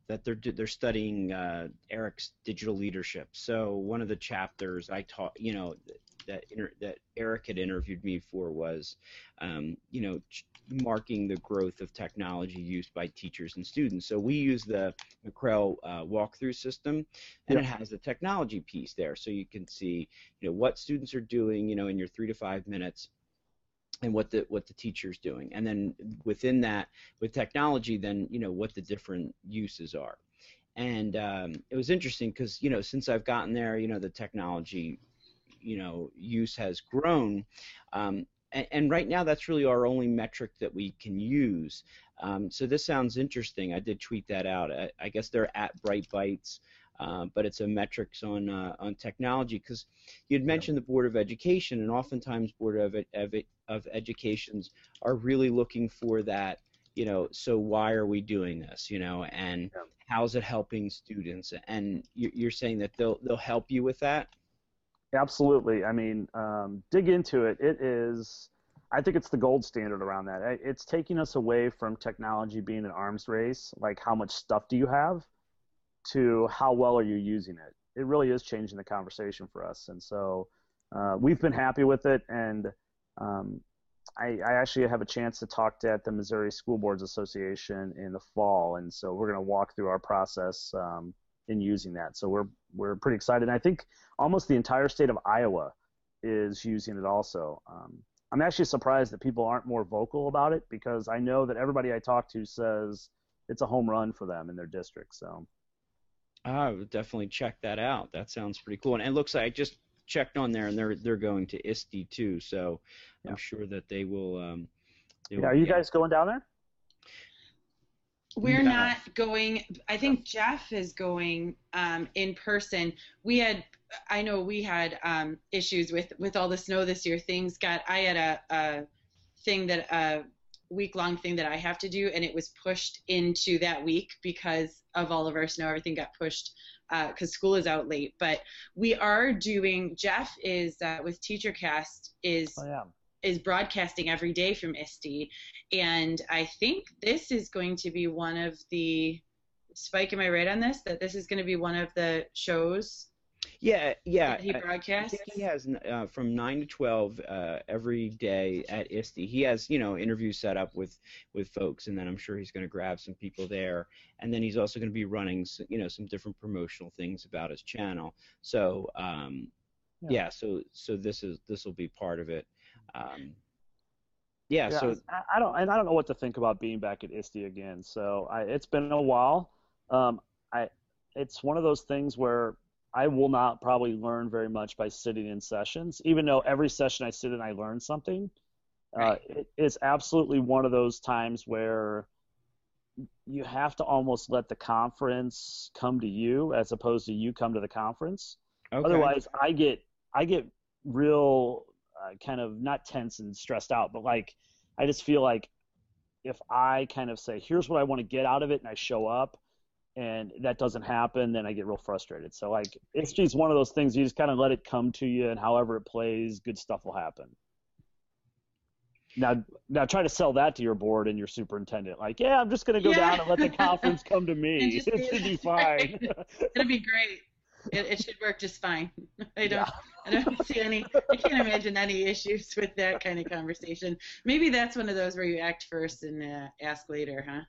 that they're they're studying uh, Eric's digital leadership. So one of the chapters I taught, you know, that inter- that Eric had interviewed me for was, um, you know, ch- marking the growth of technology used by teachers and students. So we use the McREL uh, walkthrough system, and it has the technology piece there, so you can see, you know, what students are doing, you know, in your three to five minutes and what the what the teacher's doing. And then within that with technology then you know what the different uses are. And um, it was interesting because you know since i've gotten there you know the technology you know use has grown um, and, and, right now that's really our only metric that we can use um, so this sounds interesting i did tweet that out i, I guess they're at bright bytes uh, but it's a metrics on uh, on technology because you'd mentioned the Board of Education, and oftentimes Board of, of, of Educations are really looking for that. You know, so why are we doing this? You know, and how's it helping students? And you're saying that they'll they'll help you with that. Absolutely. I mean, um, dig into it. It is. I think it's the gold standard around that. It's taking us away from technology being an arms race. Like, how much stuff do you have? to how well are you using it. It really is changing the conversation for us, and so uh, we've been happy with it. And um, I, I, actually have a chance to talk to at the Missouri School Boards Association in the fall, and so we're going to walk through our process um, in using that. So we're we're pretty excited. And I think almost the entire state of Iowa is using it also. Um, I'm actually surprised that people aren't more vocal about it because I know that everybody I talk to says it's a home run for them in their district. So I would definitely check that out. That sounds pretty cool. And it looks like I just checked on there, and they're they're going to ISTE too. So yeah. I'm sure that they will. Um, they yeah, are you guys going down there? We're no. not going. I think Jeff is going um, in person. We had, I know we had um, issues with with all the snow this year. Things got. I had a, a thing that a week long thing that I have to do, and it was pushed into that week because of all of our snow. Everything got pushed because uh, school is out late. But we are doing. Jeff is uh, with TeacherCast is. Oh, yeah. Is broadcasting every day from ISTE, and I think this is going to be one of the. Spike, am I right on this? That this is going to be one of the shows yeah, yeah. he broadcasts. He has uh, from nine to twelve uh, every day at ISTE. He has you know interviews set up with with folks, and then I'm sure he's going to grab some people there. And then he's also going to be running you know some different promotional things about his channel. So um, yeah. yeah. so so this is this will be part of it. Um, yeah, yeah, so I don't and I don't know what to think about being back at ISTE again. So I, it's been a while. Um, I it's one of those things where I will not probably learn very much by sitting in sessions, even though every session I sit in, I learn something. Uh, right. Uh, it, it's absolutely one of those times where you have to almost let the conference come to you as opposed to you come to the conference. Okay. Otherwise, I get I get real uh, kind of not tense and stressed out, but like I just feel like if I kind of say, "Here's what I want to get out of it," and I show up, and that doesn't happen, then I get real frustrated. So like it's just one of those things you just kind of let it come to you, and however it plays, good stuff will happen. Now, now try to sell that to your board and your superintendent. Like, yeah, I'm just going to go yeah. down and let the *laughs* conference come to me. *laughs* It should be *laughs* fine. It'll be great. It, it, should work just fine. *laughs* I don't, yeah. I don't *laughs* see any. I can't imagine any issues with that kind of conversation. Maybe that's one of those where you act first and uh, ask later, huh?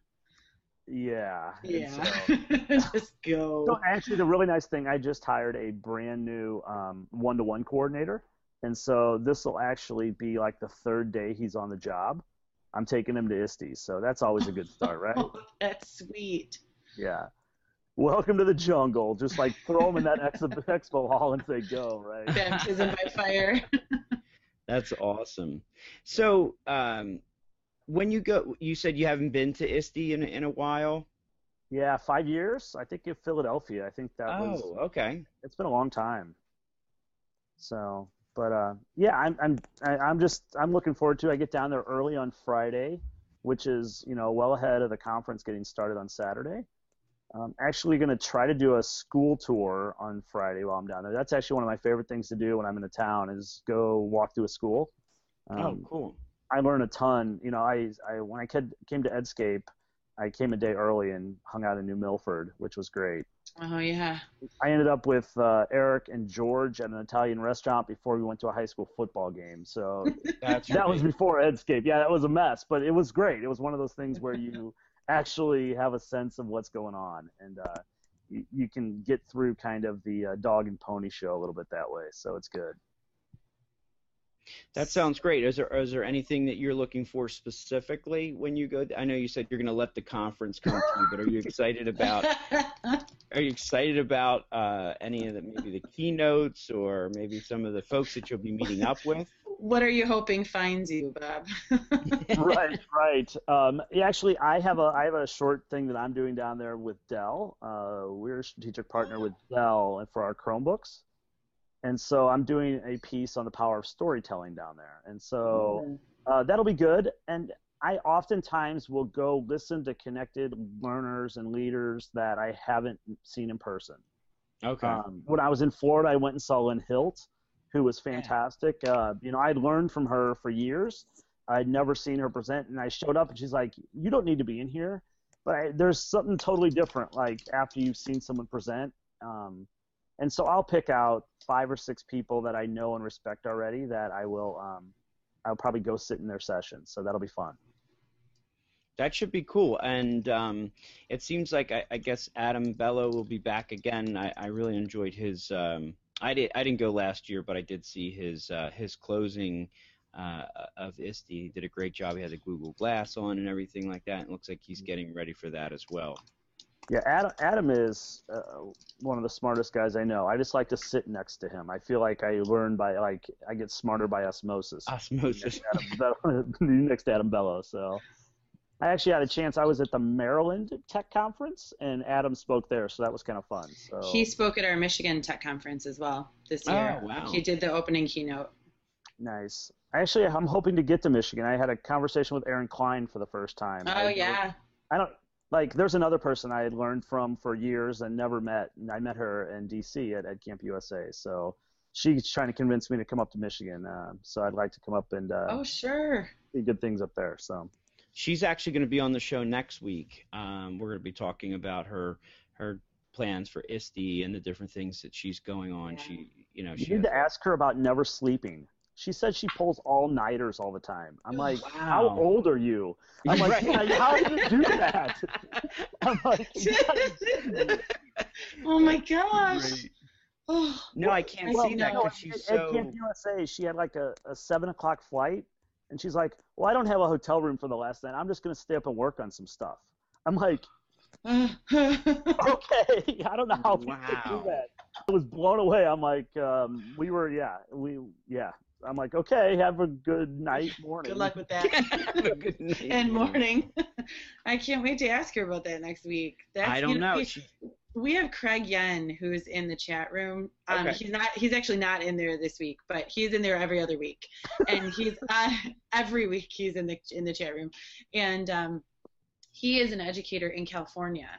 Yeah. Yeah. So, *laughs* just go. So actually, the really nice thing, I just hired a brand new um, one-to-one coordinator, and so this will actually be like the third day he's on the job. I'm taking him to ISTE, so that's always a good start, right? Oh, that's sweet. Yeah. Welcome to the jungle. Just like throw them in that expo, *laughs* expo hall and say go, right? Baptism by fire. *laughs* that's awesome. So, um, when you go, you said you haven't been to ISTE in in a while. Yeah, five years. I think in Philadelphia. I think that oh, was. Oh, okay. It's been a long time. So, but uh, yeah, I'm I'm I'm just I'm looking forward to. I get down there early on Friday, which is you know well ahead of the conference getting started on Saturday. I'm actually going to try to do a school tour on Friday while I'm down there. That's actually one of my favorite things to do when I'm in a town is go walk through a school. Um, oh, cool. I learn a ton. You know, I, I when I came to Edscape, I came a day early and hung out in New Milford, which was great. Oh yeah. I ended up with uh, Eric and George at an Italian restaurant before we went to a high school football game. So *laughs* that was before Edscape. Yeah, that was a mess, but it was great. It was one of those things where you actually have a sense of what's going on, and uh, you, you, can get through kind of the uh, dog and pony show a little bit that way. So it's good. That sounds great. Is there is there anything that you're looking for specifically when you go? I know you said you're going to let the conference come to you, but are you excited about? *laughs* are you excited about uh, any of the maybe the keynotes or maybe some of the folks that you'll be meeting up with? What are you hoping finds you, Bob? *laughs* right, right. Um, actually, I have a I have a short thing that I'm doing down there with Dell. Uh, we're a strategic partner with Dell for our Chromebooks and so I'm doing a piece on the power of storytelling down there, and so mm-hmm. uh, that'll be good. And I oftentimes will go listen to connected learners and leaders that I haven't seen in person. Okay. Um, when I was in Florida, I went and saw Lyn Hilt, who was fantastic. Uh, you know, I'd learned from her for years. I'd never seen her present, and I showed up, and she's like, "You don't need to be in here." But I, there's something totally different, like after you've seen someone present. Um, and so I'll pick out five or six people that I know and respect already that I will um, I'll probably go sit in their sessions. So that'll be fun. That should be cool, and um, it seems like I, I, guess Adam Bellow will be back again. I, I really enjoyed his. Um, I did. I didn't go last year, but I did see his uh, his closing uh, of ISTE. He did a great job. He had the Google Glass on and everything like that. It looks like he's getting ready for that as well. Yeah, Adam, Adam is uh, one of the smartest guys I know. I just like to sit next to him. I feel like I learn by like I get smarter by osmosis. *laughs* Osmosis. *laughs* next to Adam Bellow. So I actually had a chance. I was at the Maryland Tech Conference, and Adam spoke there, so that was kind of fun. So he spoke at our Michigan Tech Conference as well this year. Oh wow! He did the opening keynote. Nice. Actually, I'm hoping to get to Michigan. I had a conversation with Erin Klein for the first time. Oh I yeah. I don't like there's another person I had learned from for years and never met. And I met her in D.C. at EdCamp USA. So she's trying to convince me to come up to Michigan. Uh, so I'd like to come up and uh, oh sure, see good things up there. So she's actually going to be on the show next week. Um, we're going to be talking about her her plans for ISTE and the different things that she's going on. Yeah. She you know you need to ask her about never sleeping. She said she pulls all nighters all the time. I'm like, wow. how old are you? I'm like, right. how do you do that? *laughs* I'm like, *laughs* oh my gosh. Oh, no, I can't well, see that because she's so. EdCamp USA, she had like a, a seven o'clock flight, and she's like, "Well, I don't have a hotel room for the last night. I'm just gonna stay up and work on some stuff." I'm like, *laughs* okay, I don't know how wow. people do that. I was blown away. I'm like, um, we were, yeah, we, yeah, I'm like, okay, have a good night, morning. *laughs* Good luck with that. *laughs* *laughs* and morning. I can't wait to ask her about that next week. That's, I don't you know. know. We, have Craig Yen who's in the chat room. Um, okay. He's not. He's actually not in there this week, but he's in there every other week, and he's uh, every week he's in the in the chat room, and um, he is an educator in California,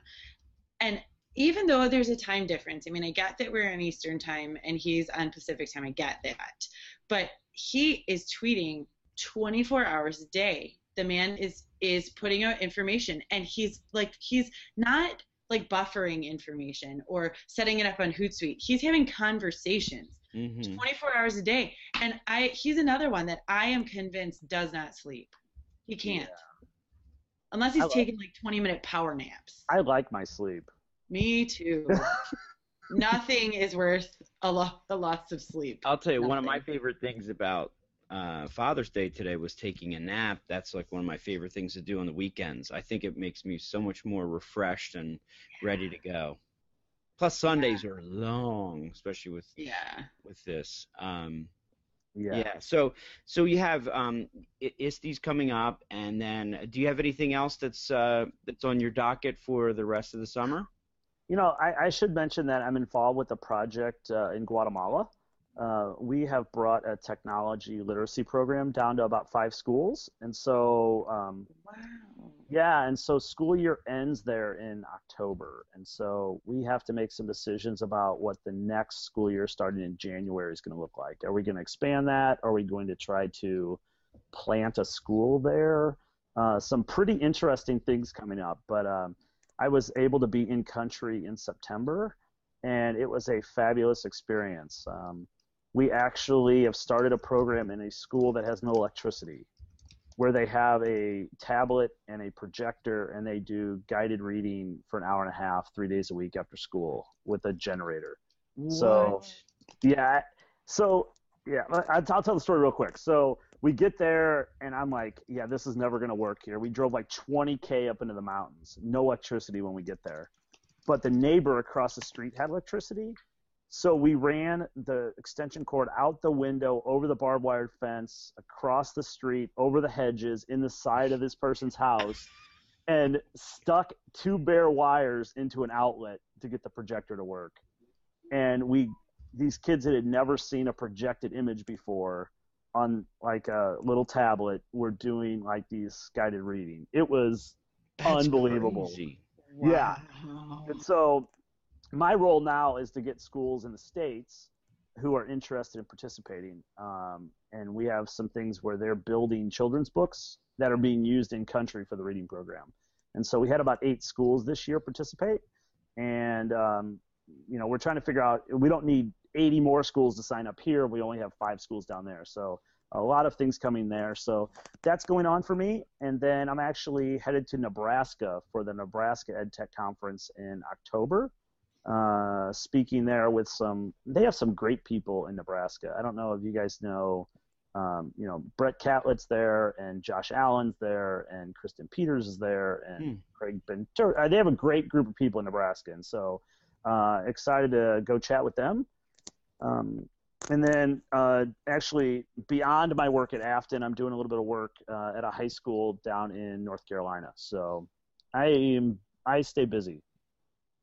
and even though there's a time difference, I mean, I get that we're on Eastern time and he's on Pacific time. I get that but he is tweeting 24 hours a day. The man is is putting out information, and he's like he's not like buffering information or setting it up on Hootsuite. He's having conversations mm-hmm. 24 hours a day, and I he's another one that I am convinced does not sleep. He can't. Yeah. Unless he's taking like 20 minute power naps. I like my sleep. Me too. *laughs* Nothing is worth a lot, a lots of sleep. I'll tell you, Nothing. one of my favorite things about uh, Father's Day today was taking a nap. That's like one of my favorite things to do on the weekends. I think it makes me so much more refreshed and ready to go. Plus Sundays yeah. are long, especially with yeah with this. Um, yeah. yeah. So so you have um, ISTE's coming up, and then do you have anything else that's uh, that's on your docket for the rest of the summer? You know, I, I should mention that I'm involved with a project uh, in Guatemala. uh, we have brought a technology literacy program down to about five schools, and so um, Wow. yeah, and so school year ends there in October, and so we have to make some decisions about what the next school year starting in January is going to look like. Are we going to expand that? Are we going to try to plant a school there? Uh, some pretty interesting things coming up, but um, I was able to be in country in September, and it was a fabulous experience. Um, we actually have started a program in a school that has no electricity where they have a tablet and a projector and they do guided reading for an hour and a half three days a week after school with a generator So- What? yeah so yeah I- i'll tell the story real quick so we get there and i'm like yeah this is never going to work here. We drove like 20k up into the mountains. No electricity when we get there. But the neighbor across the street had electricity. So we ran the extension cord out the window over the barbed wire fence across the street over the hedges in the side of this person's house and stuck two bare wires into an outlet to get the projector to work. And we these kids that had never seen a projected image before on like a little tablet were doing like these guided reading it was That's unbelievable. crazy. Yeah. Wow. and so my role now is to get schools in the states who are interested in participating. Um, and we have some things where they're building children's books that are being used in country for the reading program. And so we had about eight schools this year participate. And, um, you know, we're trying to figure out, we don't need 80 more schools to sign up here. We only have five schools down there. So a lot of things coming there. So that's going on for me. And then I'm actually headed to Nebraska for the Nebraska Ed Tech Conference in October. Uh, speaking there with some, they have some great people in Nebraska. I don't know if you guys know, um, you know, Brett Catlett's there and Josh Allen's there and Kristen Peters is there and Hmm. Craig Badura. Uh, they have a great group of people in Nebraska. And so uh, excited to go chat with them. Um, and then uh, actually beyond my work at Affton, I'm doing a little bit of work uh, at a high school down in North Carolina. So I am I stay busy.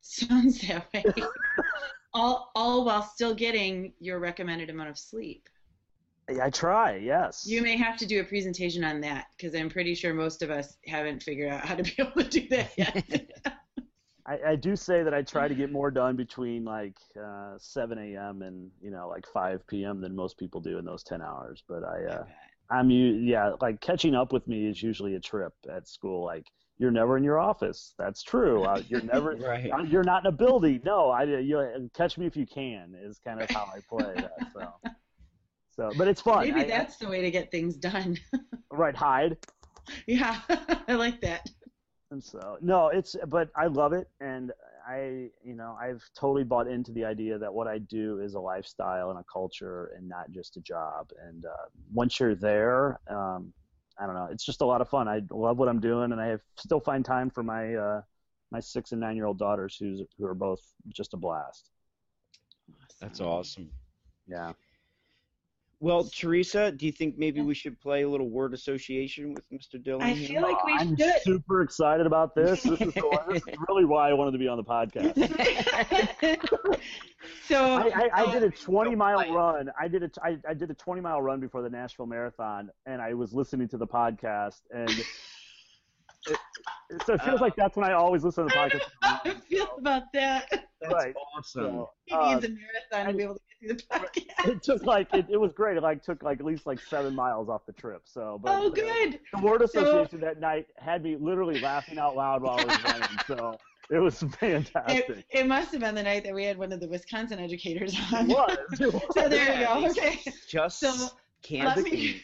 Sounds that way. *laughs* all, all while still getting your recommended amount of sleep. I try, yes. You may have to do a presentation on that because I'm pretty sure most of us haven't figured out how to be able to do that yet. *laughs* I, I do say that I try to get more done between like uh, 7 a.m. and you know like 5 p.m. than most people do in those 10 hours. But I, uh, I'm yeah, like catching up with me is usually a trip at school. Like you're never in your office. That's true. Uh, you're *laughs* never. Right. uh, You're not in a building. No, I you catch me if you can is kind of how I play that. So, so but it's fun. Maybe I- that's the way to get things done. *laughs* Right. Hide. yeah, *laughs* I like that. And so no, it's but I love it, and I you know I've totally bought into the idea that what I do is a lifestyle and a culture and not just a job. And uh, once you're there, um, I don't know, it's just a lot of fun. I love what I'm doing, and I have, still find time for my uh, my six and nine year old daughters, who's who are both just a blast. That's awesome. Yeah. Well, Theresa, do you think maybe we should play a little word association with Mr. Dillon? I here? feel like oh, we should. I'm super excited about this. This is, the, this is *laughs* really why I wanted to be on the podcast. *laughs* so I, I, I did a Oh, 20 mile run. I did a I, I did a 20 mile run before the Nashville Marathon, and I was listening to the podcast, and it, it- so it feels like that's when I always listen to the I don't podcast. know how *laughs* I feel about that. That's Right. awesome. So, He uh, needs a marathon to be able to get through the *laughs* podcast. it took like it, it was great. It like took like at least like seven miles off the trip. So, but Oh, uh, good. the word So- association that night had me literally laughing out loud while I was running. So it was *laughs* fantastic. It, it must have been the night that we had one of the Wisconsin educators on. It was. It was. So there you go. Okay. Just So, can't Let me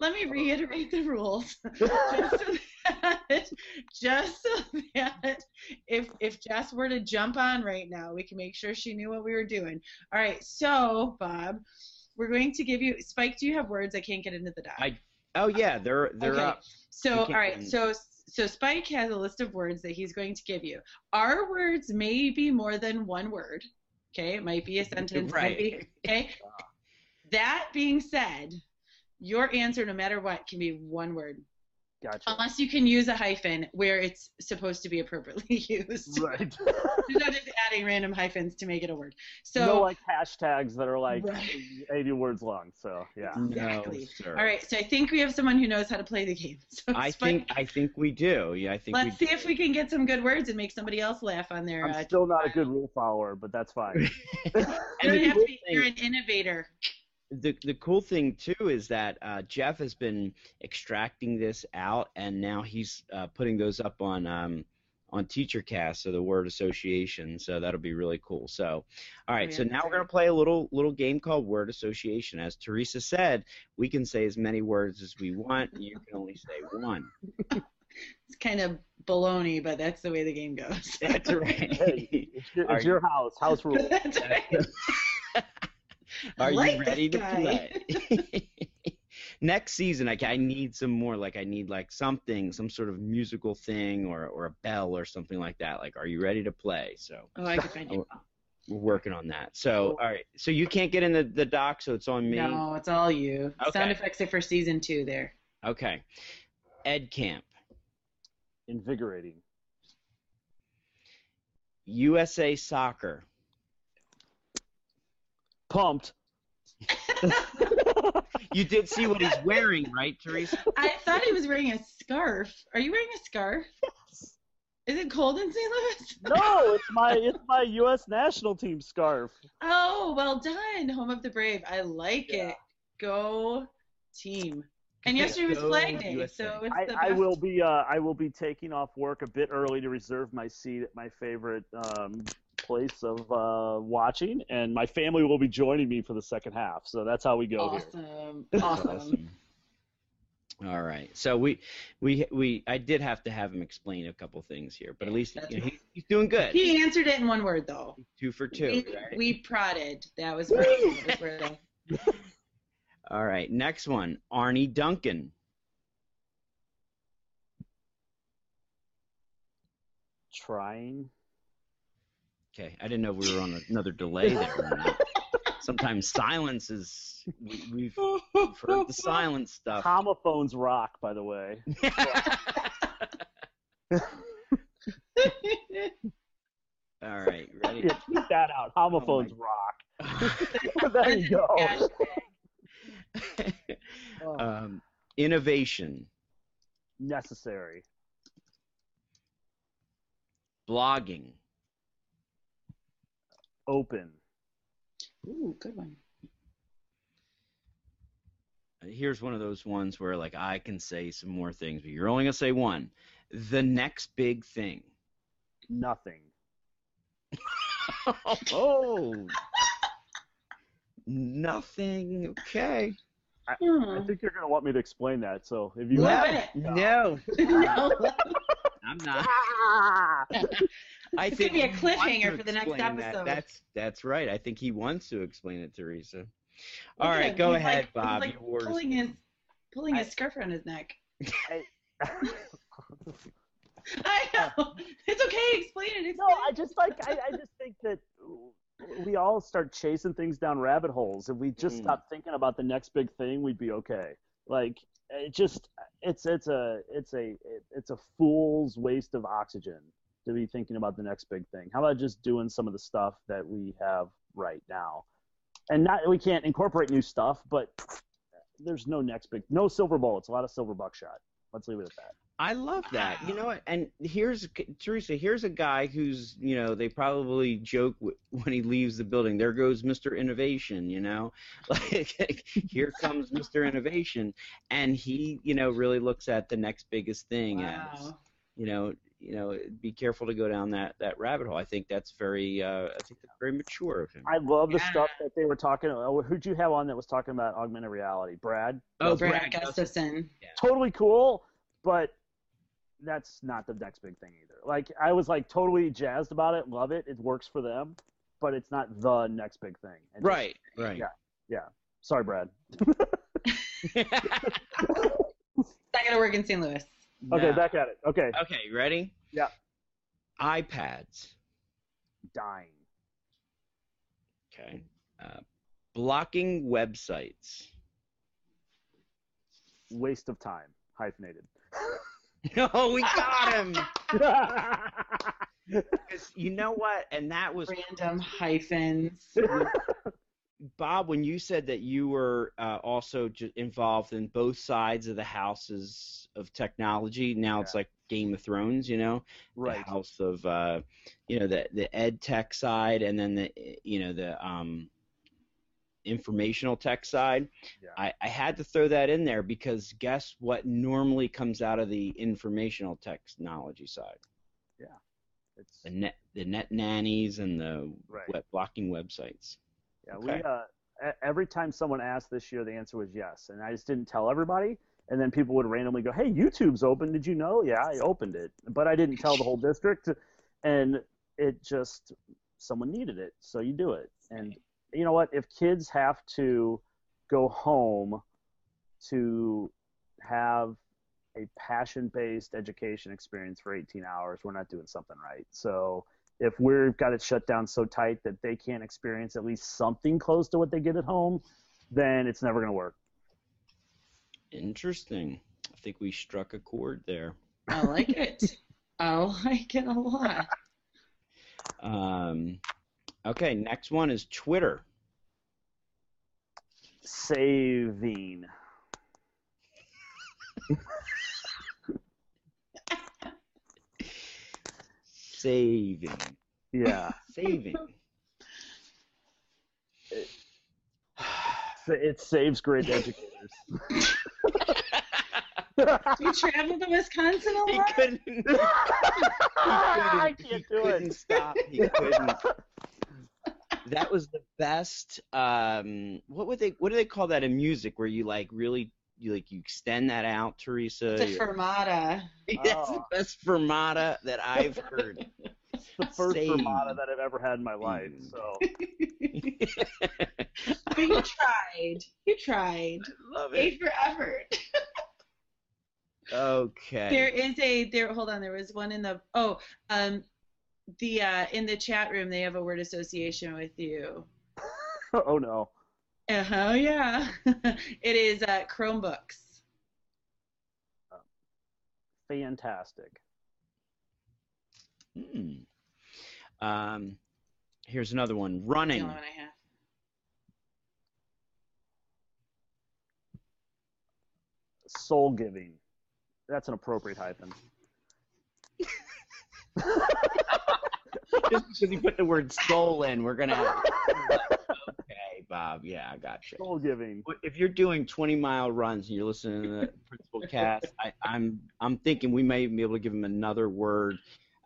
let me reiterate the rules. just so that, *laughs* just so that if if Jess were to jump on right now, we can make sure she knew what we were doing. All right, so Bob, we're going to give you Spike. Do you have words? I can't get into the doc. I- Oh yeah, they're they're okay. up. So all right, so so Spike has a list of words that he's going to give you. Our words may be more than one word. Okay, it might be a sentence. Be, Right. *laughs* okay. *laughs* That being said, your answer, no matter what, can be one word. Gotcha. Unless you can use a hyphen where it's supposed to be appropriately *laughs* used. Right. *laughs* There's no just adding random hyphens to make it a word. So no like hashtags that are like Right. 80 words long. So yeah. Exactly. No, sir. All right, so I think we have someone who knows how to play the game. *laughs* So I it's fun. think I think we do. Yeah, I think Let's we see if we can get some good words and make somebody else laugh on their. I'm Uh, still not a good rule follower, but that's fine. you don't have to be, thing- you're an innovator. The the cool thing too is that uh, Jeff has been extracting this out, and now he's uh, putting those up on um, on TeacherCast, so the word association. So that'll be really cool. So, all right. yeah, so now we're gonna play a little little game called word association. As Theresa said, we can say as many words as we want. You can only say one. *laughs* It's kind of baloney, but that's the way the game goes. That's right. Hey, it's your, it's your house, house rule. *laughs* That's right. *laughs* I Are like you ready to play? *laughs* *laughs* Next season, like I need some more. Like I need like something, some sort of musical thing, or or a bell or something like that. Like, are you ready to play? So Oh, I can find you. we're working on that. So all right. So you can't get in the the doc, so it's on me. No, it's all you. Okay. Sound effects are for season two there. Okay. EdCamp, Invigorating. USA Soccer, Pumped. *laughs* You did see what he's wearing, right, Theresa? I thought he was wearing a scarf. Are you wearing a scarf? Yes. Is it cold in St. Louis? *laughs* No, it's my it's my U.S. national team scarf. Oh, well done, home of the brave. I like Yeah. it. Go team. And yesterday was go Flag Day, USA. so it's I, the I will be uh, I will be taking off work a bit early to reserve my seat at my favorite um, place of uh, watching, and my family will be joining me for the second half. So that's how we go here. Awesome. *laughs* Awesome. All right. So we we we I did have to have him explain a couple things here, but at least you know, he, he's doing good. He answered it in one word, though. Two for two. we, Right? we prodded. That was where, that was where *laughs* All right. Next one, Arne Duncan. Trying. Okay. I didn't know we were on another delay there. or not. *laughs* Sometimes silence is we, we've we've heard the silence stuff. Homophones rock, by the way. *laughs* All right. Ready? Yeah, keep that out. Homophones *laughs* rock. there you go. Oh, um, innovation, necessary. blogging, Open. Ooh, good one. here's one of those ones where like I can say some more things, but you're only gonna say one. The next big thing. Nothing. *laughs* oh, nothing. Okay. I Hmm. think you're gonna want me to explain that. So if you No. have, *laughs* No, No. I'm not. *laughs* I It's think gonna be a cliffhanger for the next explain that. episode. That's that's right. I think he wants to explain it, Theresa. All Look right, go He's ahead, like, he's Bob. like Your pulling his pulling his I- scarf around his neck. I, *laughs* I know. It's okay. Explain it. Explain no, I just like I, I just think that we all start chasing things down rabbit holes. If we just Mm. stop thinking about the next big thing, we'd be okay. Like it just it's it's a it's a it's a fool's waste of oxygen to be thinking about the next big thing. How about just doing some of the stuff that we have right now? And not we can't incorporate new stuff, but there's no next big no silver bullets, a lot of silver buckshot. Let's leave it at that. I love that. You know what? And here's Theresa. Here's a guy who's you know they probably joke when he leaves the building. There goes Mr. Innovation. You know, *laughs* like here comes Mr. Innovation, and he you know really looks at the next biggest thing as you know you know be careful to go down that that rabbit hole. I think that's very uh, I think that's very mature of him. I love the Yeah. stuff that they were talking. Oh, who'd you have on that was talking about augmented reality? Brad. Oh, Brad Brad Gustafson. Totally cool, but that's not the next big thing either. Like I was like totally jazzed about it, love it. It works for them, but it's not the next big thing. It just- Right. Right. Yeah. Sorry, Brad. *laughs* Not gonna work in St. Louis. Okay, Now- back at it. Okay. Okay, ready? Yeah. iPads. Dying. Okay. Uh, blocking websites. Waste of time. hyphenated. No, *laughs* we got him! *laughs* you know what? And that was Random hyphens. *laughs* Bob, when you said that you were uh, also j- involved in both sides of the houses of technology, now it's like Game of Thrones, you know, right. the house of, uh, you know, the the ed tech side, and then the, you know, the um, informational tech side. Yeah. I, I had to throw that in there because guess what normally comes out of the informational technology side? Yeah, it's The net the net nannies and the Right. web blocking websites. Yeah, Okay. we uh, every time someone asked this year, the answer was yes, and I just didn't tell everybody. And then people would randomly go, "Hey, YouTube's open. Did you know?" Yeah, I opened it, but I didn't tell the whole district. And it just someone needed it, so you do it. And you know what? If kids have to go home to have a passion-based education experience for 18 hours, we're not doing something right. So if we've got it shut down so tight that they can't experience at least something close to what they get at home, then it's never going to work. Interesting. I think we struck a chord there. I like it. I like it a lot. Um, okay, next one is Twitter. Saving. *laughs* Saving. Yeah. *laughs* Saving. *sighs* it saves great educators. Do you travel to Wisconsin a he lot? couldn't. He couldn't, I he can't do couldn't it. stop. He couldn't. That was the best. Um, what would they? What do they call that in music? Where you like really, you like you extend that out, Theresa. It's a You- fermata. *laughs* That's the Oh. best fermata that I've heard. *laughs* It's the first Saved. fermata that I've ever had in my life. So *laughs* But you tried. You tried. Love A it. for effort. Okay. There is a there. Hold on. There was one in the oh um the uh in the chat room they have a word association with you. oh no. Uh huh. Yeah. *laughs* it is uh Chromebooks. Fantastic. Hmm. Um, here's another one. That's the Running. only one I have. Soul giving. That's an appropriate hyphen. *laughs* Just because you put the word soul in, we're gonna. *laughs* Have... okay, Bob. Yeah, I got you. Soul giving. If you're doing 20 mile runs and you're listening to the *laughs* principal cast, I, I'm I'm thinking we may be able to give him another word,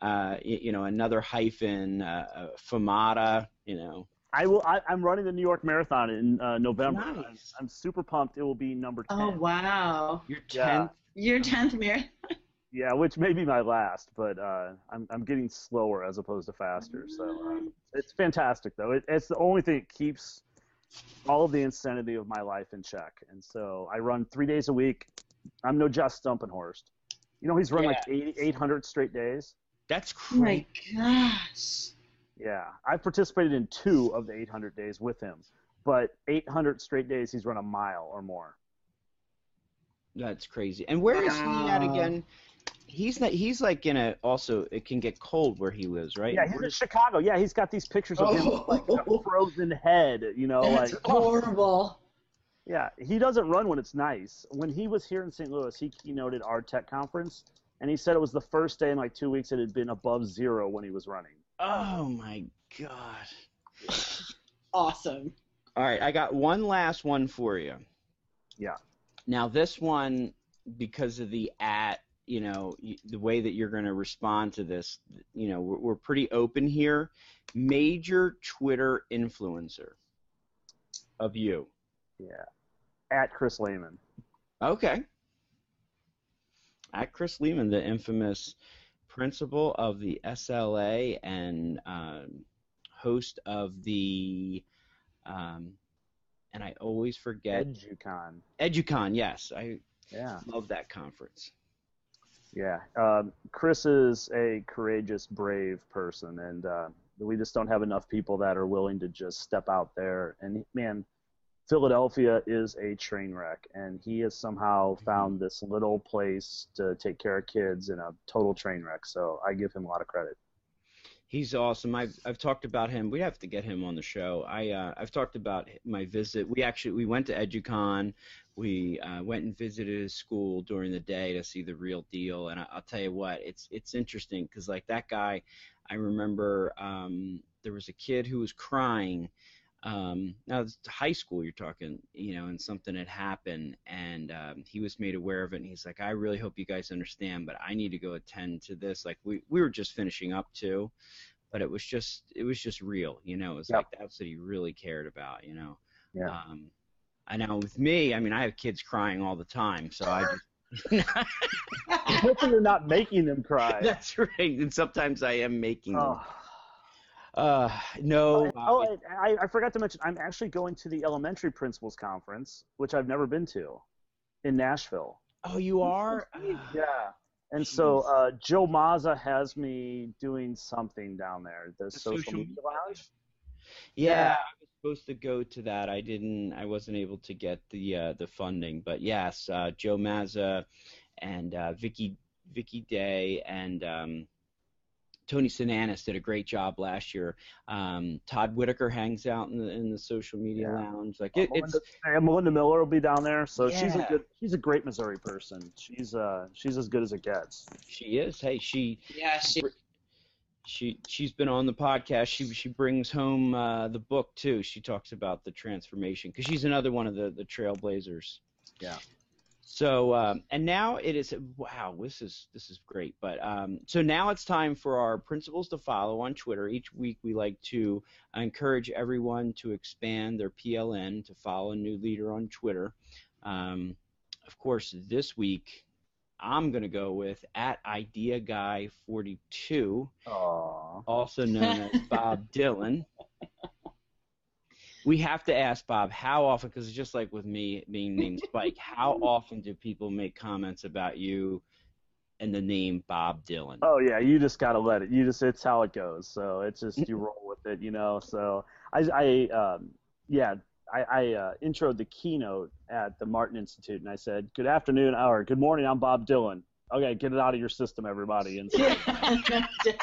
uh, y- you know, another hyphen, uh, uh, fermata, you know. I will. I, I'm running the New York Marathon in uh, November. I'm, Nice. I'm super pumped. It will be number ten. Oh wow. Your Yeah. 10th. Your tenth marathon. Yeah, which may be my last, but uh, I'm I'm getting slower as opposed to faster. So uh, it's fantastic though. It, it's the only thing that keeps all of the insanity of my life in check. And so I run three days a week. I'm no Josh Stumpenhorst. You know he's run like 80, 800 straight days. That's Oh my great. gosh. Yeah, I've participated in two of the 800 days with him, but 800 straight days he's run a mile or more. That's crazy. And where is he at Wow. again? He's not. He's like in a. Also, it can get cold where he lives, right? Yeah, he's Where in does- Chicago. Yeah, he's got these pictures of him with, like a oh. frozen head. You know, That's like oh. horrible. Yeah, he doesn't run when it's nice. When he was here in St. Louis, he keynoted our tech conference, and he said it was the first day in like two weeks it had been above zero when he was running. Oh my god. Awesome. All right, I got one last one for you. Yeah. Now this one, because of the at, you know, the way that you're going to respond to this, you know, we're, we're pretty open here. Major Twitter influencer of you. Yeah. At Chris Lehmann. Okay. At Chris Lehmann, the infamous principal of the SLA and um, host of the, um, and I always forget EduCon. EduCon. Yes, I Yeah. love that conference. Yeah. Um, Chris is a courageous, brave person, and uh, we just don't have enough people that are willing to just step out there. And man, Philadelphia is a train wreck, and he has somehow found this little place to take care of kids in a total train wreck. So I give him a lot of credit. He's awesome. I've I've talked about him. We have to get him on the show. I uh, I've talked about my visit. We actually we went to EduCon. We uh, went and visited his school during the day to see the real deal. And I, will tell you what, it's it's interesting because like that guy, I remember um, there was a kid who was crying. Um, now it's high school you're talking, you know, and something had happened, and um, he was made aware of it, and he's like, I really hope you guys understand, but I need to go attend to this. Like we we were just finishing up too, but it was just it was just real, you know. It was yep. like that's what he really cared about, you know. Yeah. Um, I know with me, I mean, I have kids crying all the time, so I just. *laughs* Hopefully, you're not making them cry. That's right, and sometimes I am making them. Oh. Uh, no. Oh, oh I, I forgot to mention, I'm actually going to the elementary principals conference, which I've never been to, in Nashville. Oh, you are? *sighs* yeah. And Jeez. so uh, Joe Mazza has me doing something down there, the, the social, social, media lounge. Yeah, yeah, I supposed to go to that. I didn't. I wasn't able to get the uh, the funding, but yes, uh, Joe Mazza and uh, Vicky Vicky Day and um, Tony Sinanis did a great job last year. Um, Todd Whitaker hangs out in the in the social media yeah. lounge. Like it, Melinda, it's and Melinda Miller will be down there, so yeah. she's a good she's a great Missouri person. She's uh she's as good as it gets. She is. Hey, she yeah she she she's been on the podcast. She she brings home uh, the book too. She talks about the transformation because she's another one of the the trailblazers. Yeah. So um, and now it is wow this is this is great but um, so now it's time for our principals to follow on Twitter each week we like to encourage everyone to expand their PLN to follow a new leader on Twitter um, of course this week I'm gonna go with at Idea Guy 42 also known as *laughs* Bob Dillon we have to ask Bob how often, because it's just like with me being named Spike, how *laughs* often do people make comments about you and the name Bob Dylan? Oh yeah, you just gotta let it. You just it's how it goes. So it's just you *laughs* roll with it, you know. So I, I um, yeah, I, I uh, introed the keynote at the Martin Institute, and I said, "Good afternoon, or good morning. I'm Bob Dillon." Okay, get it out of your system, everybody. And so,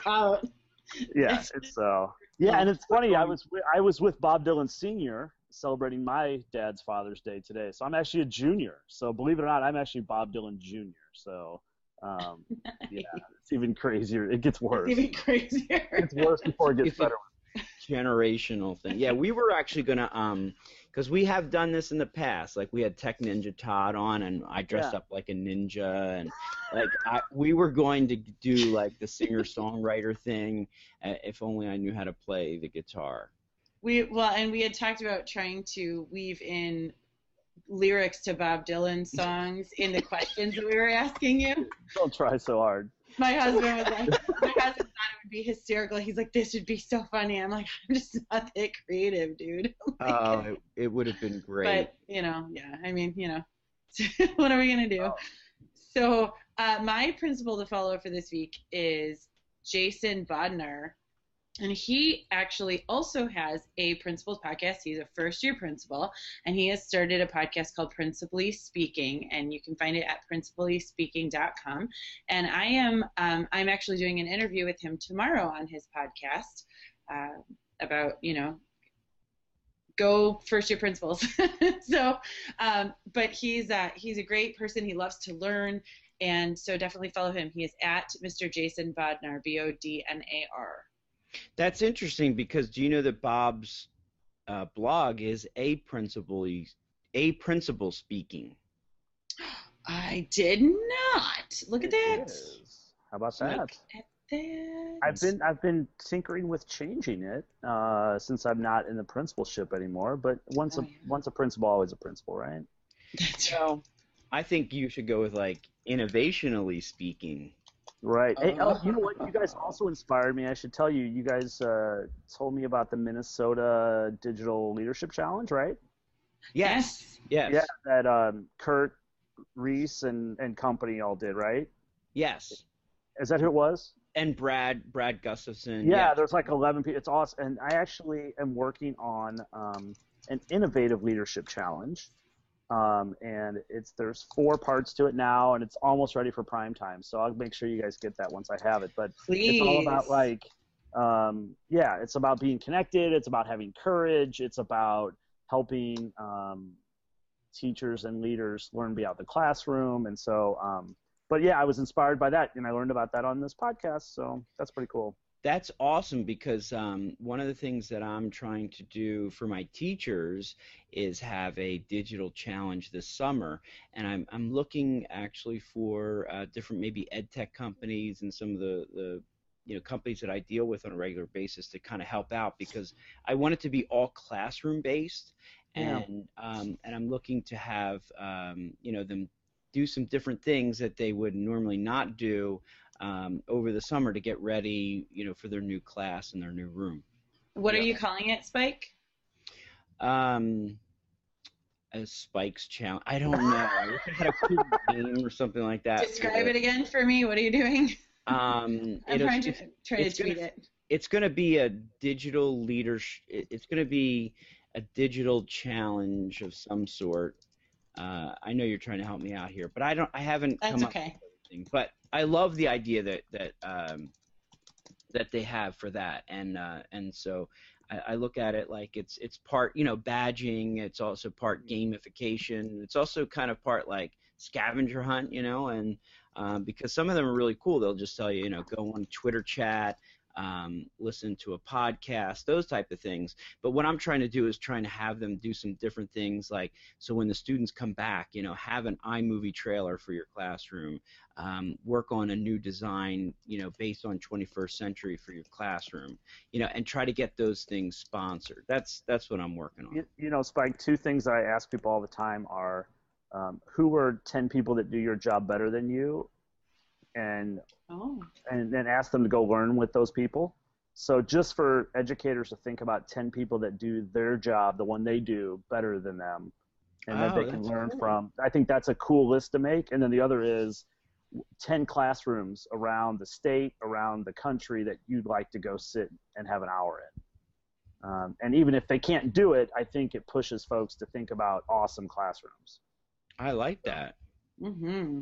out. *laughs* yeah, it's uh, yeah, and it's funny. I was I was with Bob Dillon Senior celebrating my dad's Father's Day today, so I'm actually a junior. So believe it or not, I'm actually Bob Dillon Junior. So um, *laughs* yeah, it's even crazier. It gets worse. It's even crazier. It's worse before it gets better. Generational thing. Yeah, we were actually gonna um because we have done this in the past. Like we had Tech Ninja Todd on, and I dressed yeah. up like a ninja, and like I, we were going to do like the singer songwriter thing. Uh, if only I knew how to play the guitar. We well, and we had talked about trying to weave in lyrics to Bob Dylan songs in the questions that we were asking you. Don't try so hard my husband was like, my husband thought it would be hysterical. He's like, this would be so funny. I'm like, I'm just not that creative, dude. *laughs* Oh, uh, it, it would have been great. But you know, yeah. I mean, you know, *laughs* what are we gonna do? Oh. So uh, my principal to follow for this week is Jason Bodnar. And he actually also has a principal's podcast. He's a first year principal, and he has started a podcast called Principally Speaking, and you can find it at principallyspeaking.com. And I am um, I'm actually doing an interview with him tomorrow on his podcast uh, about you know go first year principals. *laughs* so, um, but he's uh, he's a great person. He loves to learn, and so definitely follow him. He is at Mr. Jason Bodnar, B O D N A R. That's interesting because do you know that Bob's uh, blog is a principal a principal speaking. I did not. Look at that. How about that? Look at that. I've been I've been tinkering with changing it uh, since I'm not in the principalship anymore. But once oh, a yeah. once a principal, always a principal, right? That's right. I think you should go with like innovationally speaking. Right. Hey, oh, you know what? You guys also inspired me. I should tell you. You guys uh, told me about the Minnesota Digital Leadership Challenge, right? Yes. Yes. Yeah. That um, Kurt Reese and and company all did, right? Yes. Is that who it was? And Brad Brad Gustafson. Yeah, there's like 11 people. It's awesome. And I actually am working on um, an innovative leadership challenge. Um, and it's there's four parts to it now, and it's almost ready for prime time. So I'll make sure you guys get that once I have it. But Please. it's all about like, um, yeah, it's about being connected. It's about having courage. It's about helping um, teachers and leaders learn beyond the classroom. And so, um, but yeah, I was inspired by that, and I learned about that on this podcast. So that's pretty cool. That's awesome because um, one of the things that I'm trying to do for my teachers is have a digital challenge this summer, and I'm I'm looking actually for uh, different maybe ed tech companies and some of the the you know companies that I deal with on a regular basis to kind of help out because I want it to be all classroom based, Yeah. and um, and I'm looking to have um, you know them do some different things that they would normally not do um, over the summer to get ready, you know, for their new class and their new room. What are you calling it, Spike? Um, a Spikes challenge. I don't know. I wish I had a cool *laughs* name or something like that. Describe it again for me. What are you doing? Um, *laughs* I'm trying to try to it's gonna- tweet it. it's going to be a digital leadership. It's going to be a digital challenge of some sort. Uh, I know you're trying to help me out here, but I don't. I haven't That's come up okay. But I love the idea that that um, that they have for that, and uh, and so I, I look at it like it's it's part you know badging. It's also part gamification. It's also kind of part like scavenger hunt, you know, and um, because some of them are really cool. They'll just tell you, you know, go on Twitter chat. Um, listen to a podcast, those type of things. But what I'm trying to do is trying to have them do some different things, like so when the students come back, you know, have an iMovie trailer for your classroom, um, work on a new design, you know, based on 21st century for your classroom, you know, and try to get those things sponsored. That's that's what I'm working on. You, you know, Spike, two things I ask people all the time are um, who are 10 people that do your job better than you? And Oh, and then ask them to go learn with those people. So just for educators to think about 10 people that do their job, the one they do, better than them, and that Oh, they can learn cool. from. I think that's a cool list to make. And then the other is 10 classrooms around the state, around the country that you'd like to go sit and have an hour in. Um, and even if they can't do it, I think it pushes folks to think about awesome classrooms. I like that. mm-hmm.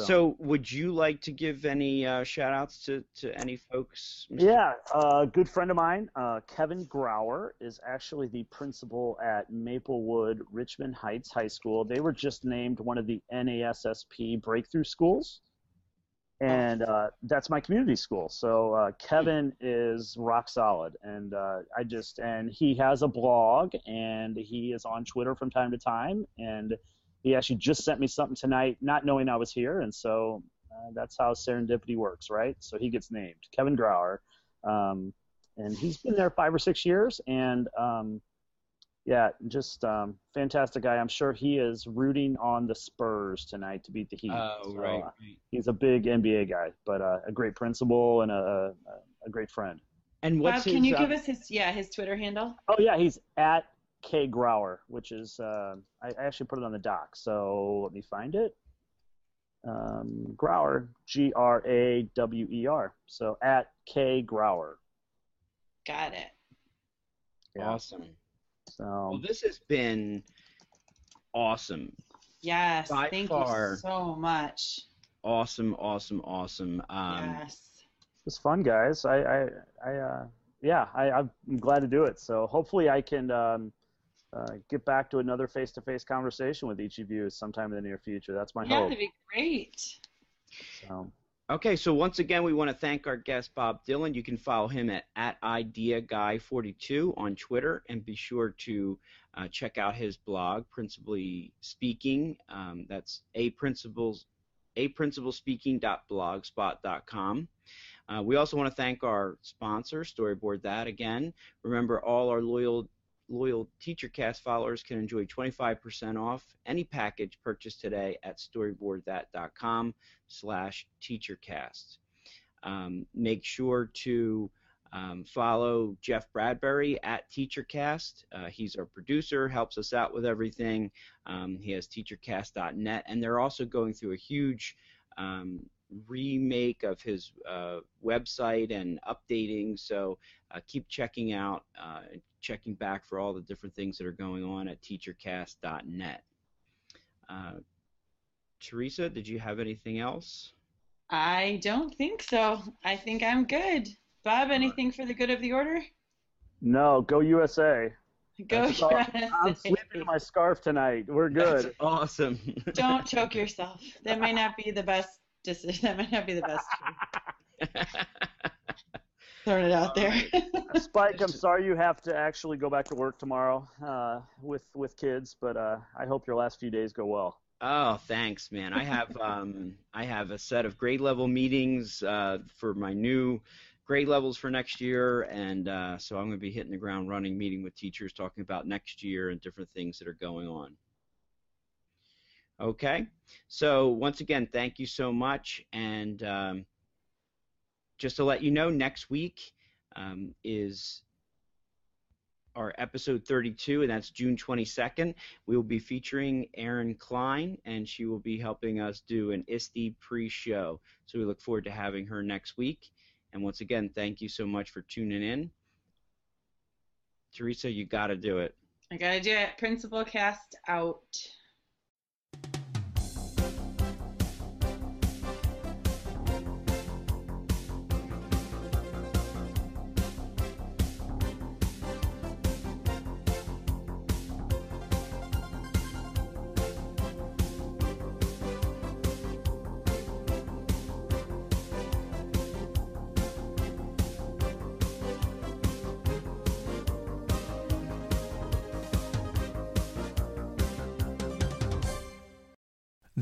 So- So, would you like to give any uh, shout outs to, to any folks? Mr. Yeah, a good friend of mine, uh, Kevin Grawer, is actually the principal at Maplewood Richmond Heights High School. They were just named one of the NASSP breakthrough schools, and uh, that's my community school. So uh, Kevin is rock solid, and uh, I just and he has a blog, and he is on Twitter from time to time, and he actually just sent me something tonight, not knowing I was here, and so uh, that's how serendipity works, right? So he gets named Kevin Grawer, um, and he's been there five or six years, and um, yeah, just um, fantastic guy. I'm sure he is rooting on the Spurs tonight to beat the Heat. Oh, So, right. uh, he's a big NBA guy, but uh, a great principal and a, a, a great friend. And what's Bob, can you uh, give us his yeah his Twitter handle? Oh yeah, he's at K Grawer, which is uh, I, I actually put it on the doc. So let me find it. Um, Grawer, G R A W E R. So at K Grawer. Got it. Yeah. Awesome. So Well, this has been awesome. Yes. By thank far. you so much. Awesome, awesome, awesome. Um, yes. it was fun, guys. I I, I uh, yeah, I, I'm glad to do it. So hopefully I can um, uh, get back to another face-to-face conversation with each of you sometime in the near future. That's my Yeah, hope. that'd be great. So, Okay, so once again, we want to thank our guest Bob Dillon. You can follow him at, at IdeaGuy42 on Twitter, and be sure to uh, check out his blog, Principally Speaking. Um, that's a principles aprinciplespeaking.blogspot.com. Uh, we also want to thank our sponsor, Storyboard That. Again, remember all our loyal loyal TeacherCast followers can enjoy 25% off any package purchased today at storyboardthat.com slash teachercast. Um, make sure to um, follow Jeff Bradbury at TeacherCast. Uh, he's our producer, helps us out with everything. Um, he has teachercast.net, and they're also going through a huge um, remake of his uh, website and updating. So uh, keep checking out, uh, checking back for all the different things that are going on at teachercast.net. Uh, Theresa, did you have anything else? I don't think so. I think I'm good. Bob, anything for the good of the order? No, go USA. Go That's all- I'm USA. sleeping in my scarf tonight. We're good. That's awesome. *laughs* Don't choke yourself. That might not be the best decision. *laughs* That might not be the best. choice. *laughs* Throwing it out there. *laughs* Spike, I'm sorry you have to actually go back to work tomorrow uh, with with kids, but uh, I hope your last few days go well. Oh, thanks, man. I have um, I have a set of grade level meetings uh, for my new grade levels for next year, and uh, so I'm going to be hitting the ground running, meeting with teachers, talking about next year and different things that are going on. Okay, so once again, thank you so much, and um, just to let you know, next week um, is our episode 32, and that's June 22nd. We will be featuring Erin Klein, and she will be helping us do an ISTE pre-show. So we look forward to having her next week. And once again, thank you so much for tuning in. Theresa, you got to do it. I gotta do it. Principal cast out.